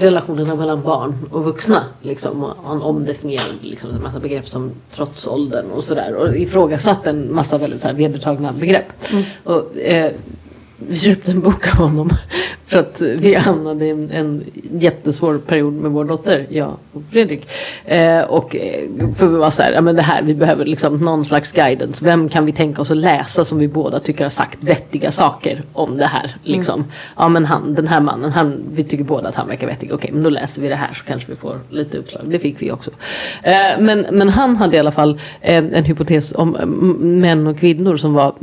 relationerna mellan barn och vuxna. Liksom. Han omdefinierade liksom en massa begrepp som trotsåldern och sådär. Och ifrågasatte en massa väldigt så här vedertagna begrepp. Och, eh, vi köpte en bok av honom. För att vi hamnade i en, en jättesvår period med vår dotter, jag och Fredrik. Eh, och eh, för vi var så här, ja men det här, vi behöver liksom någon slags guidance. Vem kan vi tänka oss att läsa som vi båda tycker har sagt vettiga saker om det här? Liksom. Ja men han, den här mannen, han, vi tycker båda att han verkar vettig. Okej men då läser vi det här så kanske vi får lite uppslag. Det fick vi också. Eh, men, men han hade i alla fall eh, en hypotes om eh, m- män och kvinnor som var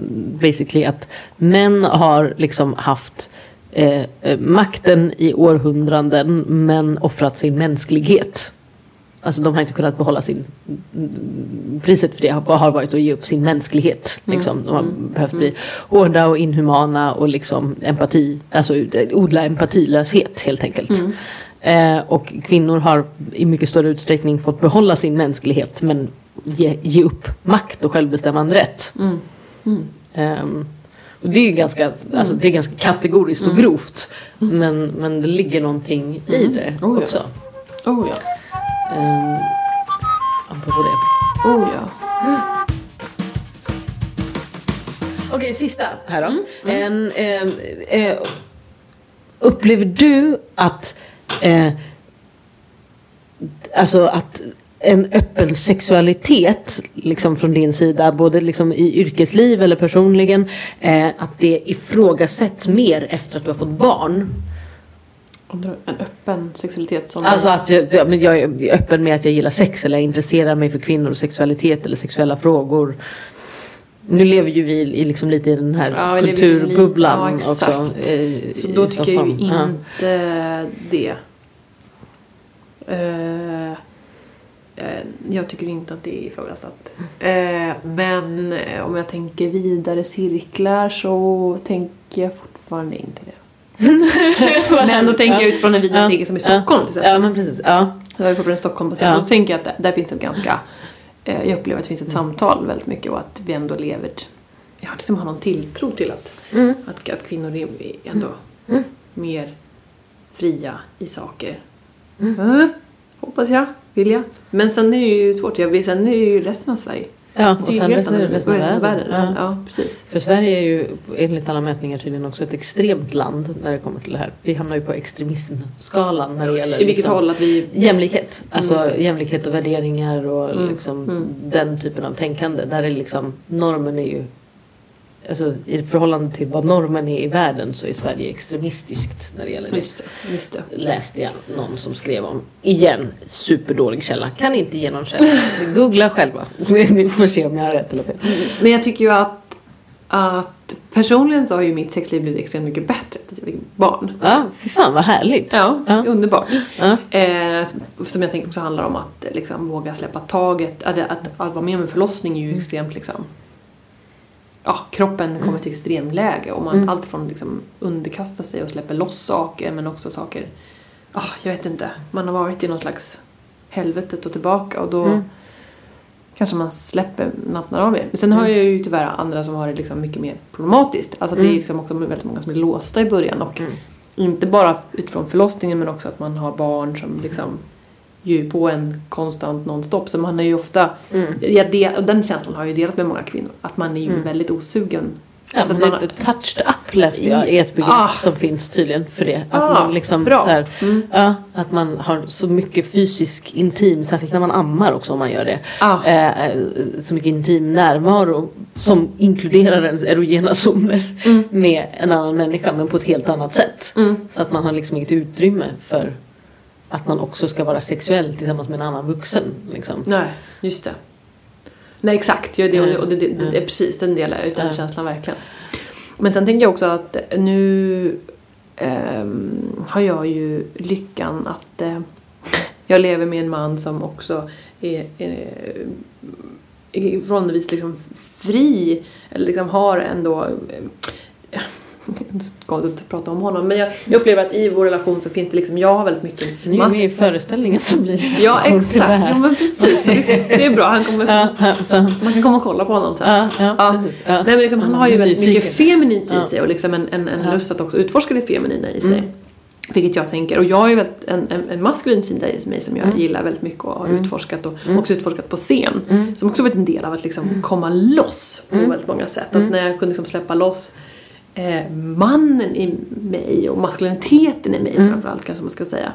basically att män har liksom haft eh, eh, makten i århundraden men offrat sin mänsklighet. Alltså de har inte kunnat behålla sin... Priset för det har, varit att ge upp sin mänsklighet. Liksom. De har behövt bli hårda och inhumana och liksom empati, alltså odla empatilöshet helt enkelt. Eh, och kvinnor har i mycket större utsträckning fått behålla sin mänsklighet men ge, ge upp makt och självbestämmande rätt. Ehm, och det är ganska, alltså det är ganska kategoriskt och grovt. Men, men det ligger någonting i det Oh, ja. också. Oh ja. Um, apropå det. Oh ja. Okej, sista här då. En, ehm, eh, upplever du att eh, alltså att en öppen sexualitet liksom från din sida, både liksom i yrkesliv eller personligen, eh, att det ifrågasätts mer efter att du har fått barn? En öppen sexualitet som... Alltså att jag, jag är öppen med att jag gillar sex eller jag intresserar mig för kvinnor och sexualitet eller sexuella frågor. Nu lever ju vi i liksom lite i den här Ja, kulturbubblan li- ja, också. Så då tycker jag ju inte det. Eh, eh, jag tycker inte att det är ifrågasatt. Eh, men eh, om jag tänker vidare cirklar så tänker jag fortfarande inte det. men då tänker jag utifrån en vidare Ja. cirkel som i. Stockholm till exempel. Ja men precis. Ja. Jag är fortfarande Stockholmbaserad. Ja. Då tänker jag att där, finns ett ganska... Eh, jag upplever att det finns ett samtal väldigt mycket och att vi ändå lever... Ja, liksom har någon tilltro till att, Mm. att, att kvinnor är ändå Mm. mer fria i saker. Mm. Hoppas jag, vill jag. Men sen är det ju svårt. Jag vet, sen är det ju resten av Sverige. Ja, och sen resten resten av världen. Ja. Ja, precis. För Sverige är ju enligt alla mätningar tydligen också ett extremt land när det kommer till det här. Vi hamnar ju på extremismskalan när det gäller I vilket liksom, håll att vi... jämlikhet. Alltså det. jämlikhet och värderingar och Mm, liksom mm. den typen av tänkande. Där är liksom normen är ju Alltså i förhållande till vad normen är i världen så är Sverige extremistiskt när det gäller det. Just det, just det. Läste jag någon som skrev om. Igen, superdålig källa. Kan inte ge någon källa. Googla själva. Ni får se om jag har rätt eller fel. Men jag tycker ju att, att personligen så har ju mitt sexliv blivit extremt mycket bättre att jag fick barn. Ja, fy fan vad härligt. Ja, Ja. underbart. Ja. Eh, som- jag tänker också handlar om att liksom, våga släppa taget. Att, att, att vara med om en förlossning är ju Mm. extremt liksom... Ja, kroppen kommer till extremläge och man Mm. allt från liksom underkasta sig och släpper loss saker men också saker... Ah, jag vet inte. Man har varit i någon slags helvetet och tillbaka och då Mm. kanske man släpper, nattnar av mer. Men sen har Mm. jag ju tyvärr andra som har det liksom mycket mer problematiskt. Alltså det är Mm. liksom också väldigt många som är låsta i början och Mm. inte bara utifrån förlossningen men också att man har barn som liksom ju på en konstant nonstop. Så man är ju ofta, Mm. jag del, och den känslan har jag ju delat med många kvinnor. Att man är ju Mm. väldigt osugen. Ja, Alltså att man det, touched up läste jag är ett begrepp Ah. som finns tydligen för det. Att Ah, man liksom bra. Här, Mm. ja, att man har så mycket fysisk intim, särskilt när man ammar också om man gör det. Ah. Eh, så mycket intim närvaro som inkluderar ens erogena zoner Mm. med en annan människa men på ett helt annat sätt. Mm. Så att man har liksom inget utrymme för att man också ska vara sexuell tillsammans med en annan vuxen. Liksom. Nej, just det. Nej exakt, ja, det, Nej. och det, det, det, är precis den delar jag ut, den Ja. känslan verkligen. Men sen tänker jag också att nu ehm, har jag ju lyckan att eh, jag lever med en man som också är, är, är förhållandevis liksom fri, eller liksom har ändå eh, konstigt att prata om honom men jag, jag upplever att i vår relation så finns det liksom, jag har väldigt mycket Nu är vi i föreställningen som blir Ja exakt, ja, men precis. Det, är bra, han kommer, man kan komma och kolla på honom sen. ja, ja, Ja. Nej men liksom, han har ju Mm, väldigt mycket feminint i sig och liksom en, en, en lust att också utforska det feminina i sig. Mm. Vilket jag tänker, och jag har ju väldigt en, en, en maskulin sida i mig som jag Mm. gillar väldigt mycket och har Mm. utforskat och Mm. också utforskat på scen. Mm. Som också varit en del av att liksom komma loss på Mm. väldigt många sätt. Mm. Att när jag kunde liksom släppa loss eh, mannen i mig och maskuliniteten i mig Mm. framförallt kanske man ska säga.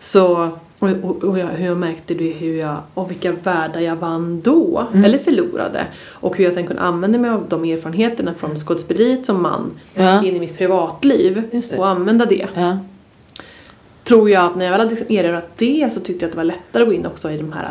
Så, och, och, och jag, hur jag märkte det, hur jag, och vilka världar jag vann då, Mm. eller förlorade. Och hur jag sen kunde använda mig av de erfarenheterna från skådespeleriet som man Ja. in i mitt privatliv och använda det. Ja. Tror jag att när jag väl hade liksom erövrat det så tyckte jag att det var lättare att gå in också i de här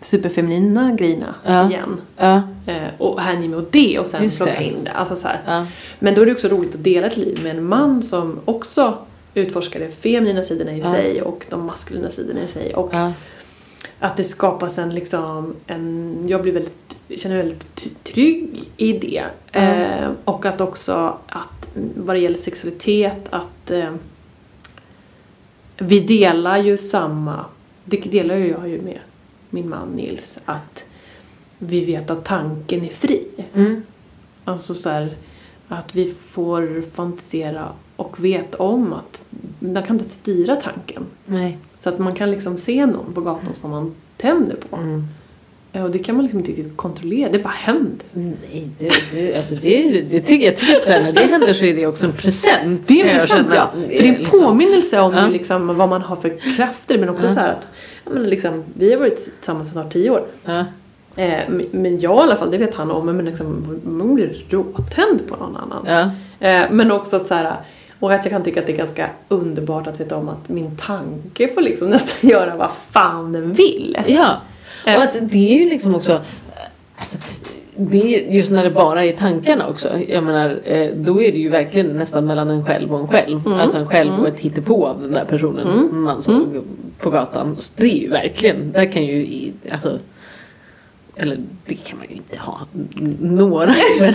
superfeminina grejerna Ja. igen. Ja. Eh, och hänge mig åt det och sen Just plocka det. in det. Alltså så. Ja. Men då är det också roligt att dela ett liv med en man som också utforskar de feminina sidorna i sig och de maskulina sidorna i sig. Och att det skapas en liksom, en, jag blir väldigt, känner mig väldigt trygg i det. Eh, och att också att vad det gäller sexualitet att eh, vi delar ju samma, det delar ju jag ju med min man Nils, att vi vet att tanken är fri. Mm. Alltså så här, att vi får fantisera och vet om att man kan inte styra tanken. Nej. Så att man kan liksom se någon på gatan som man tänder på. Mm. Ja, Och det kan man liksom inte riktigt kontrollera, det bara händer. Nej, det, det, alltså det, det tycker jag tycker att sen när det händer så är det också en present. Det är en present ja. För det är en liksom- påminnelse om Ja. liksom, vad man har för krafter men också Ja. så här att men liksom, vi har varit tillsammans i snart tio år. Ja. Eh, men- jag i alla fall, det vet han om, men liksom, man blir råtänd på någon annan. Ja. Eh, men också att så här, och att jag kan tycka att det är ganska underbart att veta om att min tanke får liksom nästan göra vad fan den vill. ja. Eh. Och att det är ju liksom också alltså, det är just när det bara är tankarna också. Jag menar, eh, då är det ju verkligen nästan mellan en själv och en själv. Mm. Alltså en själv Mm. och ett hittepå av den där personen Mm. man såg på gatan. Så det är ju verkligen, där kan ju, alltså eller det kan man ju inte ha några nej,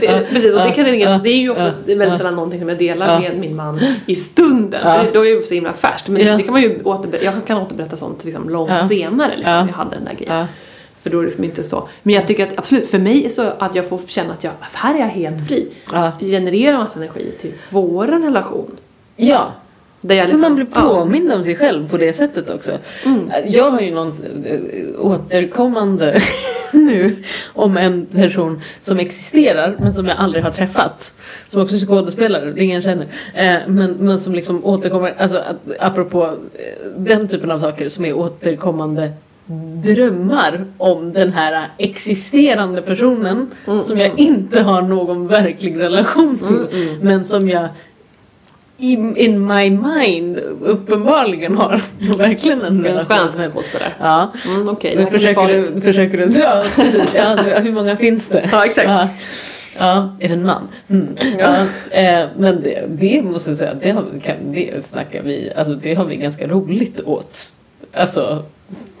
det, precis, och det, kan, jag- ja, det är ju oftast väldigt sällan någonting som jag delar med min man i stunden. Ja. Då är det så himla färskt. Men det kan man ju återberätta, jag kan återberätta sånt liksom långt senare. Liksom, Ja. Jag hade den där grejen. Ja. För då är det liksom inte så. Men jag tycker att absolut, för mig är så att jag får känna att jag, här är jag helt fri. Ja. Generera massa energi till vår relation. ja, Där jag för liksom, man blir ja. påmind om sig själv på det sättet också. Mm. Jag har ju någon eh, återkommande nu om en person som existerar men som jag aldrig har träffat. Som också är skådespelare, det är ingen jag känner. Eh, men, men som liksom återkommer, alltså apropå eh, den typen av saker som är återkommande drömmar om den här existerande personen Mm, som jag mm. inte har någon verklig relation till. Mm, mm. Men som jag in, in my mind uppenbarligen har verkligen en En relation svensk med. skådespelare. Ja. Mm, Men bli försöker, du, försöker du? Ja, precis. Ja, hur många finns det? Ja, exakt. Ja, ja är det en man? Mm. Ja. eh, men det, det måste jag säga, det, har, kan, det snackar vi, alltså det har vi ganska roligt åt. Alltså,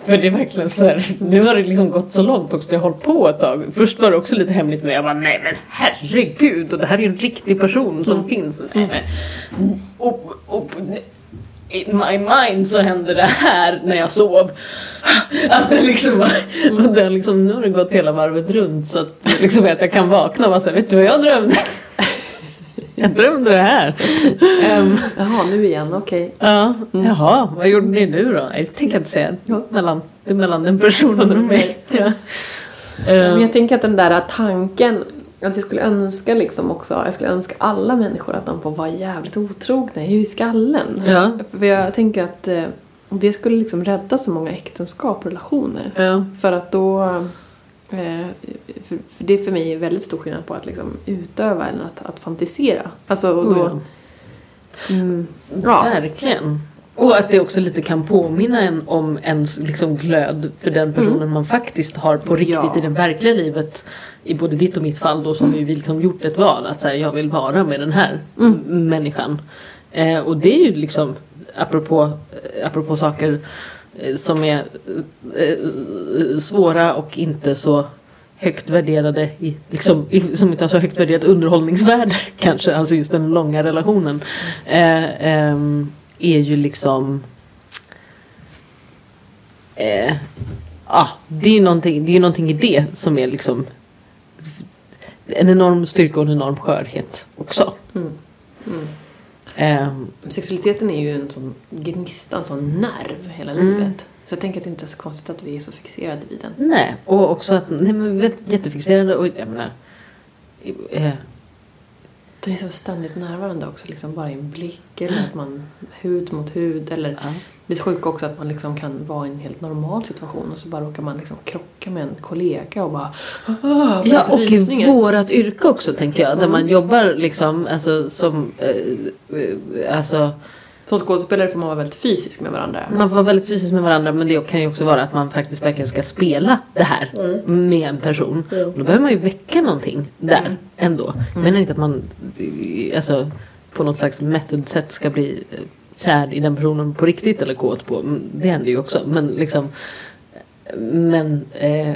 för det är verkligen så här, nu har det liksom gått så långt också, det har hållit på ett tag. Först var det också lite hemligt men jag bara nej men herregud och det här är ju en riktig person som finns. Nej, men, och, och, in my mind så hände det här när jag sov. Att det liksom och det liksom, nu har det gått hela varvet runt så att, liksom, att jag kan vakna och bara säga, vet du vad jag drömde? Jag drömde det här. Ehm, Jaha, nu igen, okej. ja, jaha, vad gjorde ni nu då? Jag tänker inte säga. Mellan, det är mellan den personen och mig. Ja. Men Ehm, jag tänker att den där tanken att jag skulle önska liksom också, jag skulle önska alla människor att de får vara jävligt otrogna i skallen. Ja. För jag tänker att eh, det skulle liksom rädda så många äktenskap och relationer. ja. För att då, för, för det är för mig väldigt stor skillnad på att liksom utöva än att, att fantisera. Alltså och då, Oh, mm, ja. Verkligen. Och att det också lite kan påminna en om ens liksom glöd för den personen Mm. man faktiskt har på riktigt Ja. i det verkliga livet. I både ditt och mitt fall då som vi liksom gjort ett val att så här, jag vill vara med den här Mm. människan. Eh, och det är ju liksom apropå, eh, apropå saker eh, Eh, som är eh, eh, svåra och inte så högt värderade i, liksom, i, som inte har så högt värderat underhållningsvärde kanske, alltså just den långa relationen. Eh, eh, är ju liksom eh, ah, det är ju någonting, det är någonting i det som är liksom en enorm styrka och en enorm skörhet också. Mm. Mm. Ehm, Sexualiteten är ju en sån gnista, en sån nerv hela Mm. livet. Så jag tänker att det inte är så konstigt att vi är så fixerade vid den. nej, och också att nej, men vi är jättefixerade och jag menar eh, Det är så ständigt närvarande också, liksom bara i en blick eller att man hud mot hud eller ja. det är sjukt också att man liksom kan vara i en helt normal situation och så bara råkar man liksom krocka med en kollega och bara "Åh, Ja och lite i rysningar." vårat yrke också tänker jag. Där man jobbar liksom alltså som eh, eh, alltså Som skådespelare får man vara väldigt fysisk med varandra. man får vara väldigt fysisk med varandra men det kan ju också vara att man faktiskt verkligen ska spela det här med en person. Och då behöver man ju väcka någonting där Mm. ändå. Jag menar inte att man alltså, på något slags method-sätt ska bli eh, kär i den personen på riktigt eller kåt på. Mm, Det händer ju också. Men liksom men eh,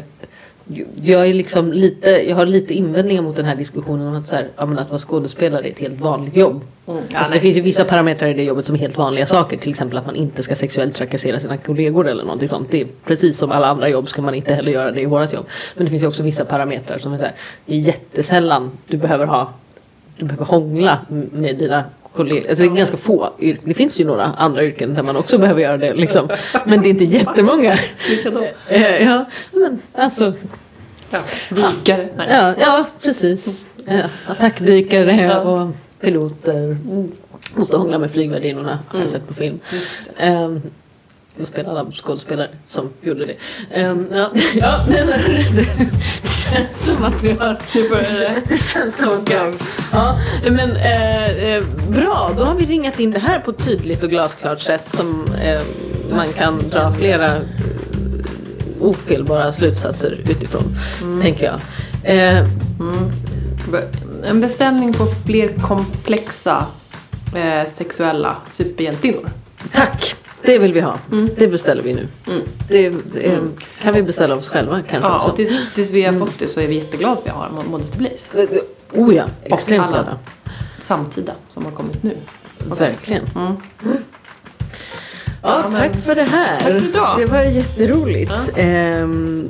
jag är liksom lite, jag har lite invändningar mot den här diskussionen om att, så här, ja, men att vara skådespelare är ett helt vanligt jobb. Mm. Alltså, det finns ju vissa parametrar i det jobbet som är helt vanliga saker. Till exempel att man inte ska sexuellt trakassera sina kollegor eller någonting sånt. Det är precis som alla andra jobb ska man inte heller göra det i vårat jobb. Men det finns ju också vissa parametrar som är så här, det är jättesällan du behöver ha du behöver hångla med dina kollegor, alltså det är ganska få yrken. Det finns ju några andra yrken där man också behöver göra det liksom. Men det är inte jättemånga. Eh, ja, men alltså. Ja. Dykare. Ja, ja precis. Ja, attackdykare och piloter. Måste hångla med flygvärdinnorna har jag sett på film. Spelar alla skådespelare som gjorde det. Um, ja, ja, men det känns som att vi har... Det känns som gang. Ja, men eh, eh, bra, då har vi ringat in det här på ett tydligt och glasklart sätt som eh, man kan dra flera eh, ofelbara slutsatser utifrån, tänker jag. Eh, En beställning på fler komplexa eh, sexuella superhjältinnor. tack! Det vill vi ha. Det beställer vi nu. Det, det kan vi beställa oss själva kanske Ja, också. och tills, tills vi har fått det så är vi jätteglada att vi har Mo- Modesty Blaze. Oh ja, extremt glada. Samtida som har kommit nu. Verkligen. Mm. Ja, tack för det här. Tack för idag. Det var jätteroligt. Ja. Ehm,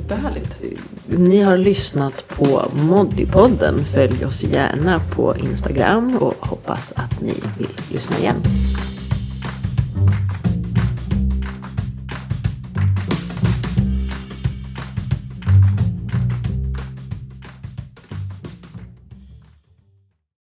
ni har lyssnat på Moddypodden. Följ oss gärna på Instagram och hoppas att ni vill lyssna igen.